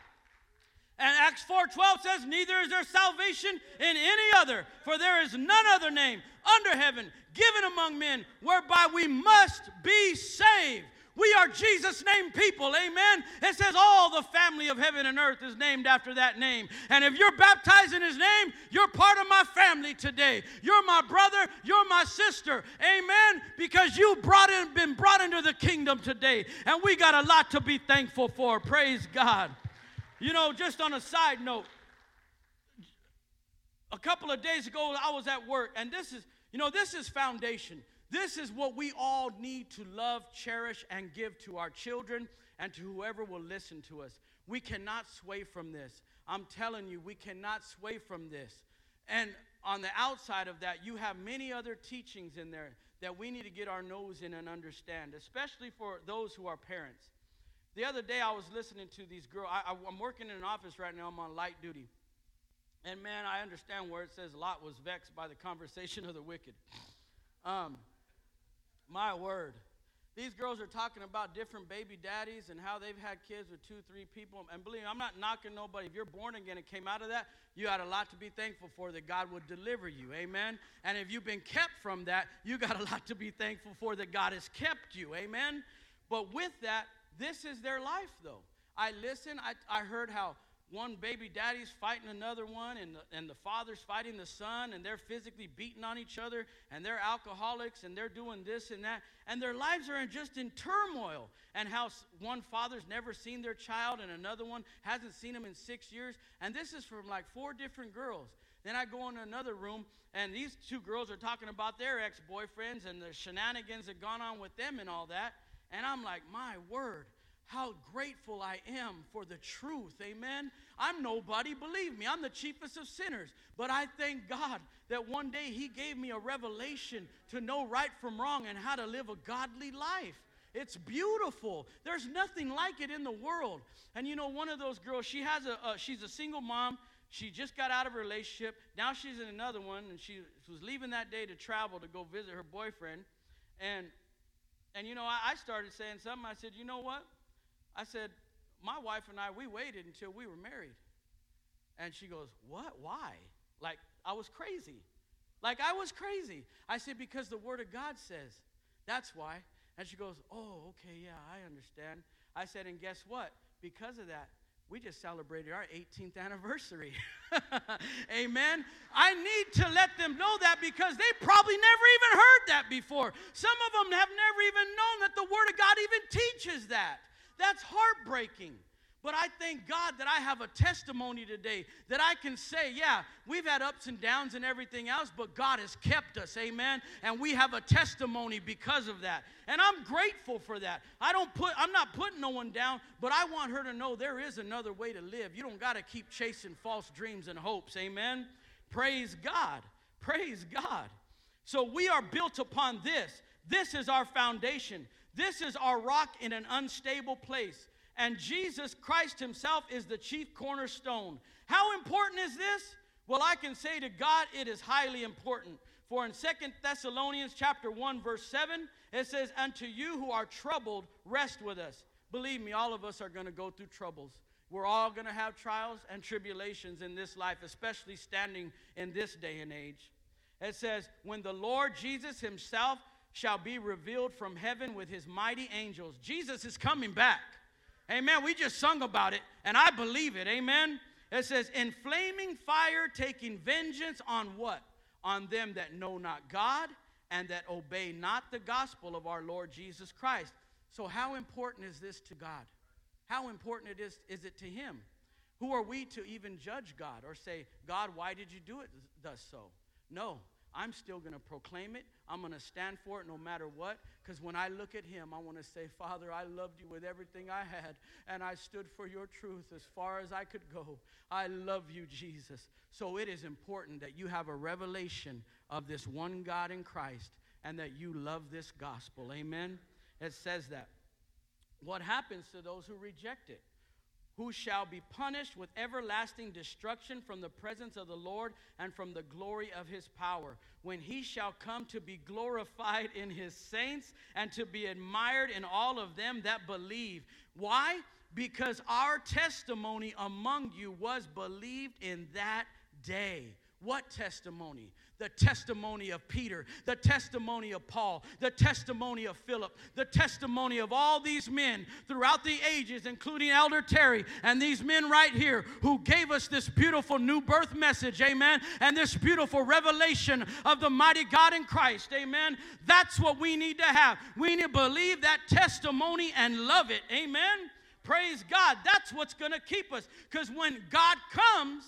And Acts 4:12 says, "Neither is there salvation in any other, for there is none other name under heaven given among men whereby we must be saved." We are Jesus' name people, amen. It says all the family of heaven and earth is named after that name. And if you're baptized in his name, you're part of my family today. You're my brother, you're my sister, amen, because you've brought in, been brought into the kingdom today. And we got a lot to be thankful for. Praise God. You know, just on a side note, a couple of days ago, I was at work, and this is, you know, this is foundation. This is what we all need to love, cherish, and give to our children and to whoever will listen to us. We cannot sway from this. I'm telling you, we cannot sway from this. And on the outside of that, you have many other teachings in there that we need to get our nose in and understand, especially for those who are parents. The other day, I was listening to these girls. I, am working in an office right now. I'm on light duty. And man, I understand where it says Lot was vexed by the conversation of the wicked. Um, my word. These girls are talking about different baby daddies and how they've had kids with two, three people. And believe me, I'm not knocking nobody. If you're born again and came out of that, you had a lot to be thankful for that God would deliver you. Amen. And if you've been kept from that, you got a lot to be thankful for that God has kept you. Amen. But with that, this is their life, though. I listen, I, I heard how one baby daddy's fighting another one, and the, and the father's fighting the son, and they're physically beating on each other, and they're alcoholics, and they're doing this and that, and their lives are just in turmoil. And how one father's never seen their child, and another one hasn't seen him in six years, and this is from like four different girls. Then I go into another room, and these two girls are talking about their ex boyfriends and the shenanigans that gone on with them and all that. And I'm like, my word, how grateful I am for the truth. Amen. I'm nobody, believe me. I'm the chiefest of sinners. But I thank God that one day He gave me a revelation to know right from wrong and how to live a godly life. It's beautiful. There's nothing like it in the world. And you know, one of those girls, she has a, she's a single mom. She just got out of a relationship. Now she's in another one, and she was leaving that day to travel to go visit her boyfriend. And, and you know, I, I started saying something. I said, you know what? I said, My wife and I, we waited until we were married. And she goes, What? Why? Like, I was crazy. Like, I was crazy. I said, Because the Word of God says. That's why. And she goes, Oh, okay, yeah, I understand. I said, And guess what? Because of that, we just celebrated our 18th anniversary. [laughs] Amen. I need to let them know that because they probably never even heard that before. Some of them have never even known that the Word of God even teaches that. That's heartbreaking. But I thank God that I have a testimony today that I can say, yeah, we've had ups and downs and everything else, but God has kept us, amen. And we have a testimony because of that. And I'm grateful for that. I don't put, I'm not putting no one down, but I want her to know there is another way to live. You don't got to keep chasing false dreams and hopes, amen. Praise God. Praise God. So we are built upon this. This is our foundation. This is our rock in an unstable place. And Jesus Christ Himself is the chief cornerstone. How important is this? Well, I can say to God, it is highly important. For in Second Thessalonians chapter 1, verse 7, it says, Unto you who are troubled, rest with us. Believe me, all of us are going to go through troubles. We're all going to have trials and tribulations in this life, especially standing in this day and age. It says, When the Lord Jesus Himself shall be revealed from heaven with his mighty angels. Jesus is coming back. Amen. We just sung about it, and I believe it. Amen. It says, in flaming fire, taking vengeance on what? On them that know not God and that obey not the gospel of our Lord Jesus Christ. So, how important is this to God? How important it is, is it to Him? Who are we to even judge God or say, God, why did you do it thus so? No, I'm still going to proclaim it. I'm going to stand for it no matter what. Because when I look at him, I want to say, Father, I loved you with everything I had, and I stood for your truth as far as I could go. I love you, Jesus. So it is important that you have a revelation of this one God in Christ and that you love this gospel. Amen? It says that. What happens to those who reject it? Who shall be punished with everlasting destruction from the presence of the Lord and from the glory of his power, when he shall come to be glorified in his saints and to be admired in all of them that believe. Why? Because our testimony among you was believed in that day. What testimony? The testimony of Peter, the testimony of Paul, the testimony of Philip, the testimony of all these men throughout the ages, including Elder Terry and these men right here who gave us this beautiful new birth message, amen, and this beautiful revelation of the mighty God in Christ, amen. That's what we need to have. We need to believe that testimony and love it, amen. Praise God. That's what's going to keep us because when God comes,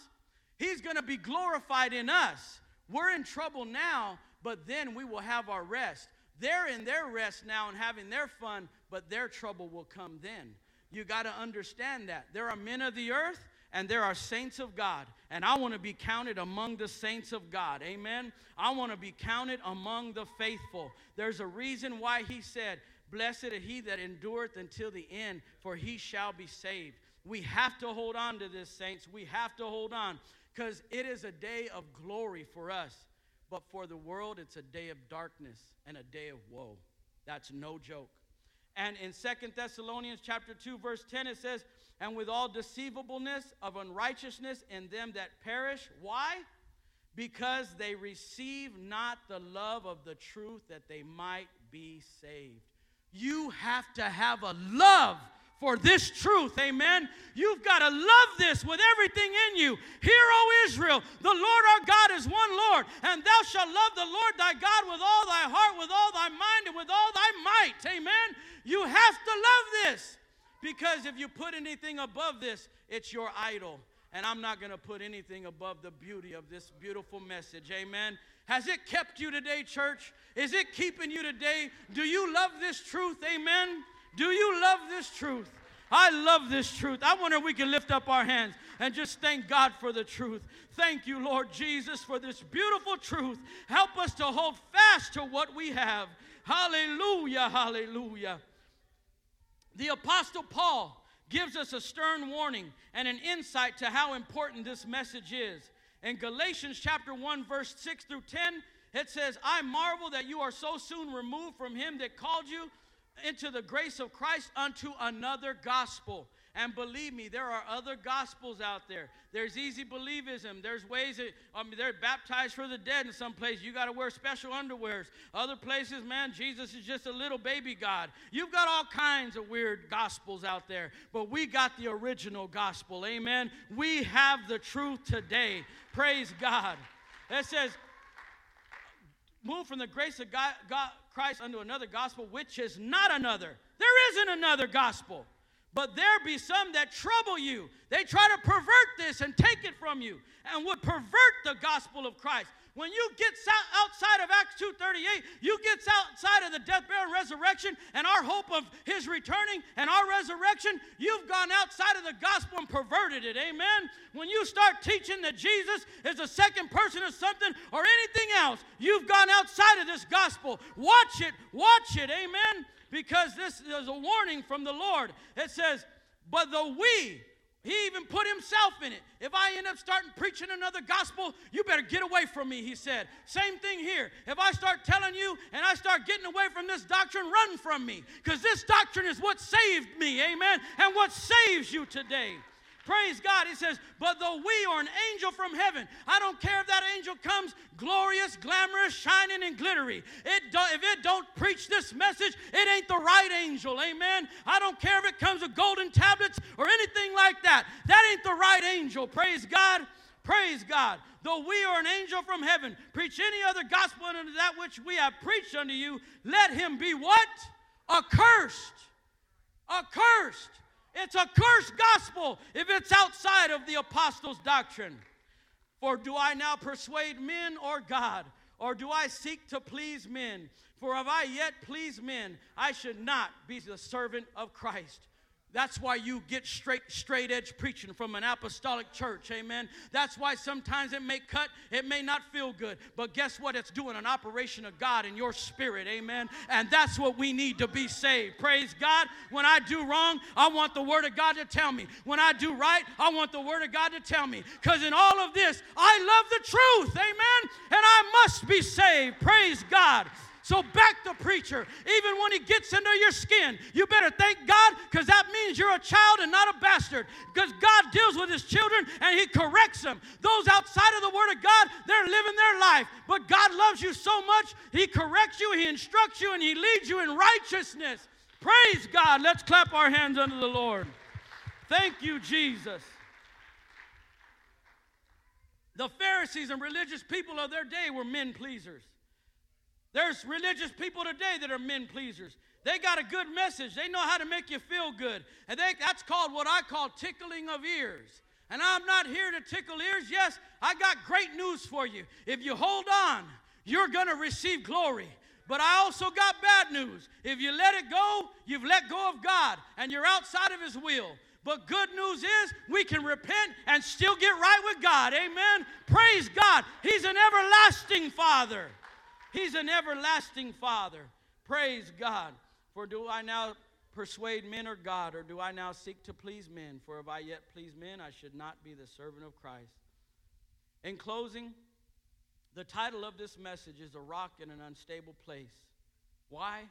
He's going to be glorified in us. We're in trouble now, but then we will have our rest. They're in their rest now and having their fun, but their trouble will come then. You got to understand that. There are men of the earth and there are saints of God. And I want to be counted among the saints of God. Amen. I want to be counted among the faithful. There's a reason why he said, Blessed is he that endureth until the end, for he shall be saved. We have to hold on to this, saints. We have to hold on because it is a day of glory for us. But for the world, it's a day of darkness and a day of woe. That's no joke. And in Second Thessalonians chapter 2, verse 10, it says, And with all deceivableness of unrighteousness in them that perish. Why? Because they receive not the love of the truth that they might be saved. You have to have a love for this truth. Amen. You've got to love this with everything in you. Hear, O Israel, the Lord our God is one Lord, and thou shalt love the Lord thy God with all thy heart, with all thy mind, and with all thy might. Amen. You have to love this because if you put anything above this, it's your idol. And I'm not going to put anything above the beauty of this beautiful message. Amen. Has it kept you today, church? Is it keeping you today? Do you love this truth? Amen. Do you love this truth? I love this truth. I wonder if we can lift up our hands and just thank God for the truth. Thank you, Lord Jesus, for this beautiful truth. Help us to hold fast to what we have. Hallelujah, hallelujah. The Apostle Paul gives us a stern warning and an insight to how important this message is. In Galatians chapter 1, verse 6 through 10, it says, I marvel that you are so soon removed from him that called you into the grace of Christ unto another gospel. And believe me, there are other gospels out there. There's easy believism. There's ways that I mean, they're baptized for the dead in some places. You got to wear special underwears. Other places, man, Jesus is just a little baby God. You've got all kinds of weird gospels out there, but we got the original gospel. Amen. We have the truth today. Praise God. It says, move from the grace of God, God Christ unto another gospel, which is not another. There isn't another gospel. But there be some that trouble you. They try to pervert this and take it from you and would pervert the gospel of Christ. When you get outside of Acts 2:38, you get outside of the death, burial, and resurrection and our hope of his returning and our resurrection, you've gone outside of the gospel and perverted it. Amen. When you start teaching that Jesus is a second person of something or anything else, you've gone outside of this gospel. Watch it, watch it. Amen. Because this is a warning from the Lord. It says, "But the we he even put himself in it. If I end up starting preaching another gospel, you better get away from me, he said. Same thing here. If I start telling you and I start getting away from this doctrine, run from me. Because this doctrine is what saved me, amen, and what saves you today. Praise God. He says, But though we are an angel from heaven, I don't care if that angel comes glorious, glamorous, shining, and glittery. It do, if it don't preach this message, it ain't the right angel. Amen. I don't care if it comes with golden tablets or anything like that. That ain't the right angel. Praise God. Praise God. Though we are an angel from heaven, preach any other gospel unto that which we have preached unto you, let him be what? Accursed. Accursed. It's a cursed gospel if it's outside of the apostles' doctrine. For do I now persuade men or God? Or do I seek to please men? For if I yet please men, I should not be the servant of Christ. That's why you get straight, straight edge preaching from an apostolic church, amen. That's why sometimes it may cut, it may not feel good, but guess what? It's doing an operation of God in your spirit, amen. And that's what we need to be saved. Praise God. When I do wrong, I want the Word of God to tell me. When I do right, I want the Word of God to tell me. Because in all of this, I love the truth, amen. And I must be saved. Praise God. So back the preacher. Even when he gets under your skin, you better thank God because that means you're a child and not a bastard. Because God deals with his children and he corrects them. Those outside of the word of God, they're living their life. But God loves you so much, he corrects you, he instructs you, and he leads you in righteousness. Praise God. Let's clap our hands unto the Lord. Thank you, Jesus. The Pharisees and religious people of their day were men pleasers. There's religious people today that are men pleasers. They got a good message. They know how to make you feel good. And they, that's called what I call tickling of ears. And I'm not here to tickle ears. Yes, I got great news for you. If you hold on, you're going to receive glory. But I also got bad news. If you let it go, you've let go of God and you're outside of His will. But good news is we can repent and still get right with God. Amen. Praise God. He's an everlasting Father. He's an everlasting Father. Praise God. For do I now persuade men or God, or do I now seek to please men? For if I yet please men, I should not be the servant of Christ. In closing, the title of this message is A Rock in an Unstable Place. Why?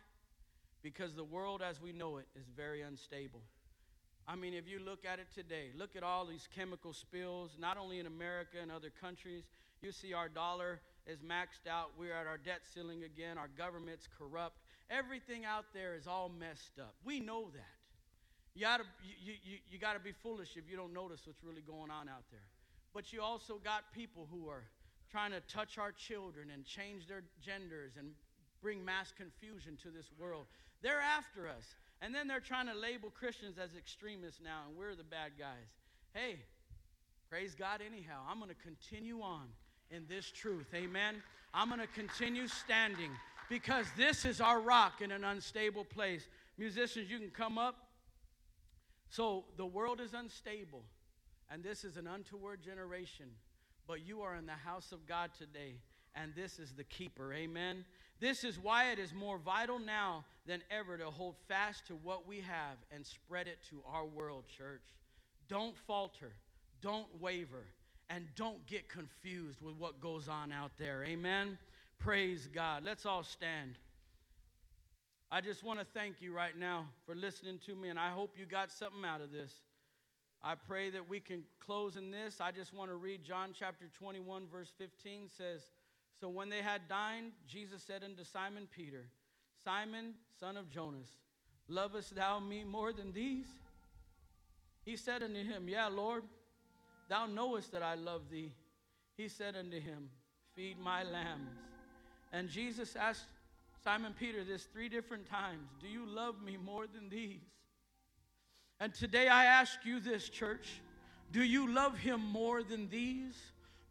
Because the world as we know it is very unstable. I mean, if you look at it today, look at all these chemical spills, not only in America and other countries. You see our dollar is maxed out. We're at our debt ceiling again. Our government's corrupt. Everything out there is all messed up. We know that. You got to you, you, you gotta be foolish if you don't notice what's really going on out there. But you also got people who are trying to touch our children and change their genders and bring mass confusion to this world. They're after us. And then they're trying to label Christians as extremists now, and we're the bad guys. Hey, praise God anyhow. I'm going to continue on in this truth. Amen. I'm going to continue standing because this is our rock in an unstable place. Musicians, you can come up. So the world is unstable, and this is an untoward generation. But you are in the house of God today, and this is the keeper. Amen. This is why it is more vital now than ever to hold fast to what we have and spread it to our world, church. Don't falter, don't waver and don't get confused with what goes on out there. Amen. Praise God. Let's all stand. I just want to thank you right now for listening to me, and I hope you got something out of this. I pray that we can close in this. I just want to read John chapter 21, verse 15 says, So when they had dined, Jesus said unto Simon Peter, Simon, son of Jonas, lovest thou me more than these? He said unto him, Yeah, Lord. Thou knowest that I love thee. He said unto him, Feed my lambs. And Jesus asked Simon Peter this three different times Do you love me more than these? And today I ask you this, church do you love him more than these?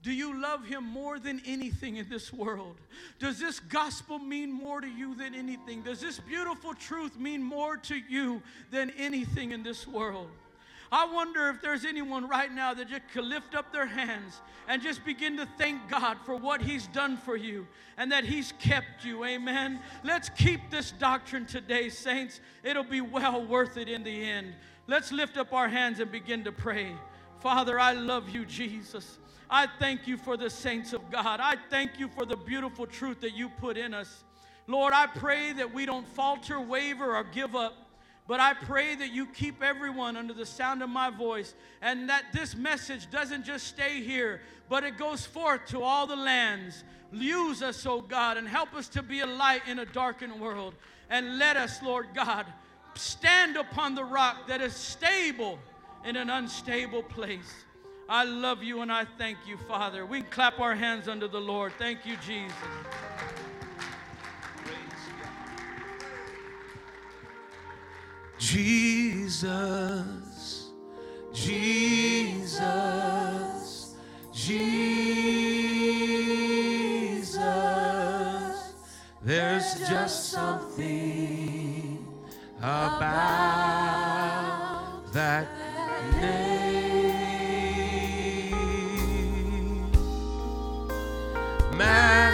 Do you love him more than anything in this world? Does this gospel mean more to you than anything? Does this beautiful truth mean more to you than anything in this world? I wonder if there's anyone right now that just could lift up their hands and just begin to thank God for what He's done for you and that He's kept you. Amen. Let's keep this doctrine today, saints. It'll be well worth it in the end. Let's lift up our hands and begin to pray. Father, I love you, Jesus. I thank you for the saints of God. I thank you for the beautiful truth that you put in us. Lord, I pray that we don't falter, waver, or give up. But I pray that you keep everyone under the sound of my voice and that this message doesn't just stay here, but it goes forth to all the lands. Use us, oh God, and help us to be a light in a darkened world. And let us, Lord God, stand upon the rock that is stable in an unstable place. I love you and I thank you, Father. We clap our hands under the Lord. Thank you, Jesus. Jesus, Jesus, Jesus. There's just something about that name. Man.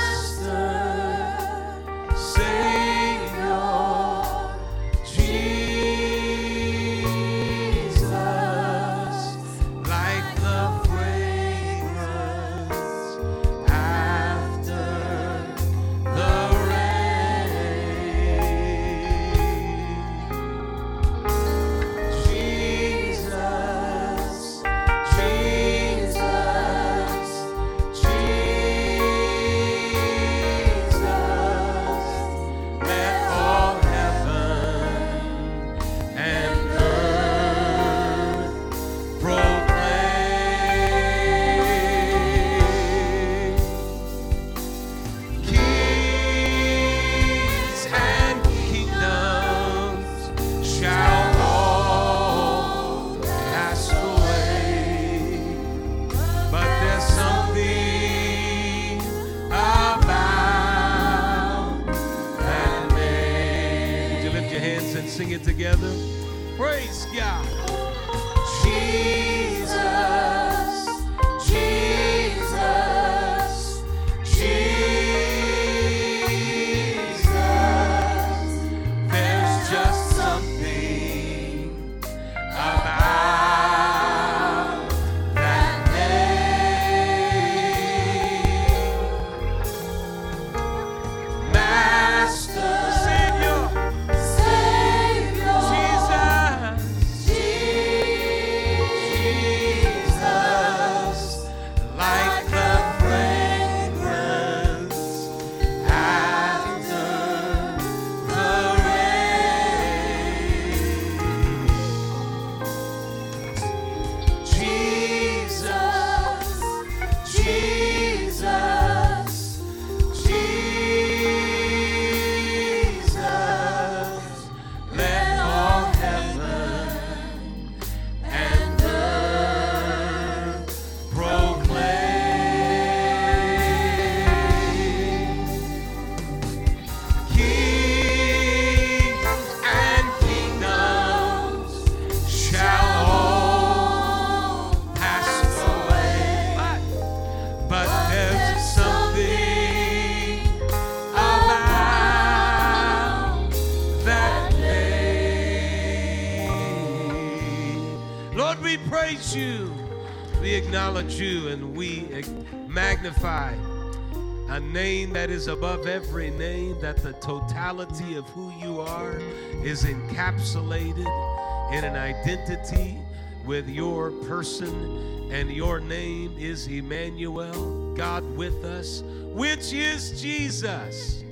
Praise God. Jesus. a name that is above every name, that the totality of who you are is encapsulated in an identity with your person, and your name is Emmanuel, God with us, which is Jesus.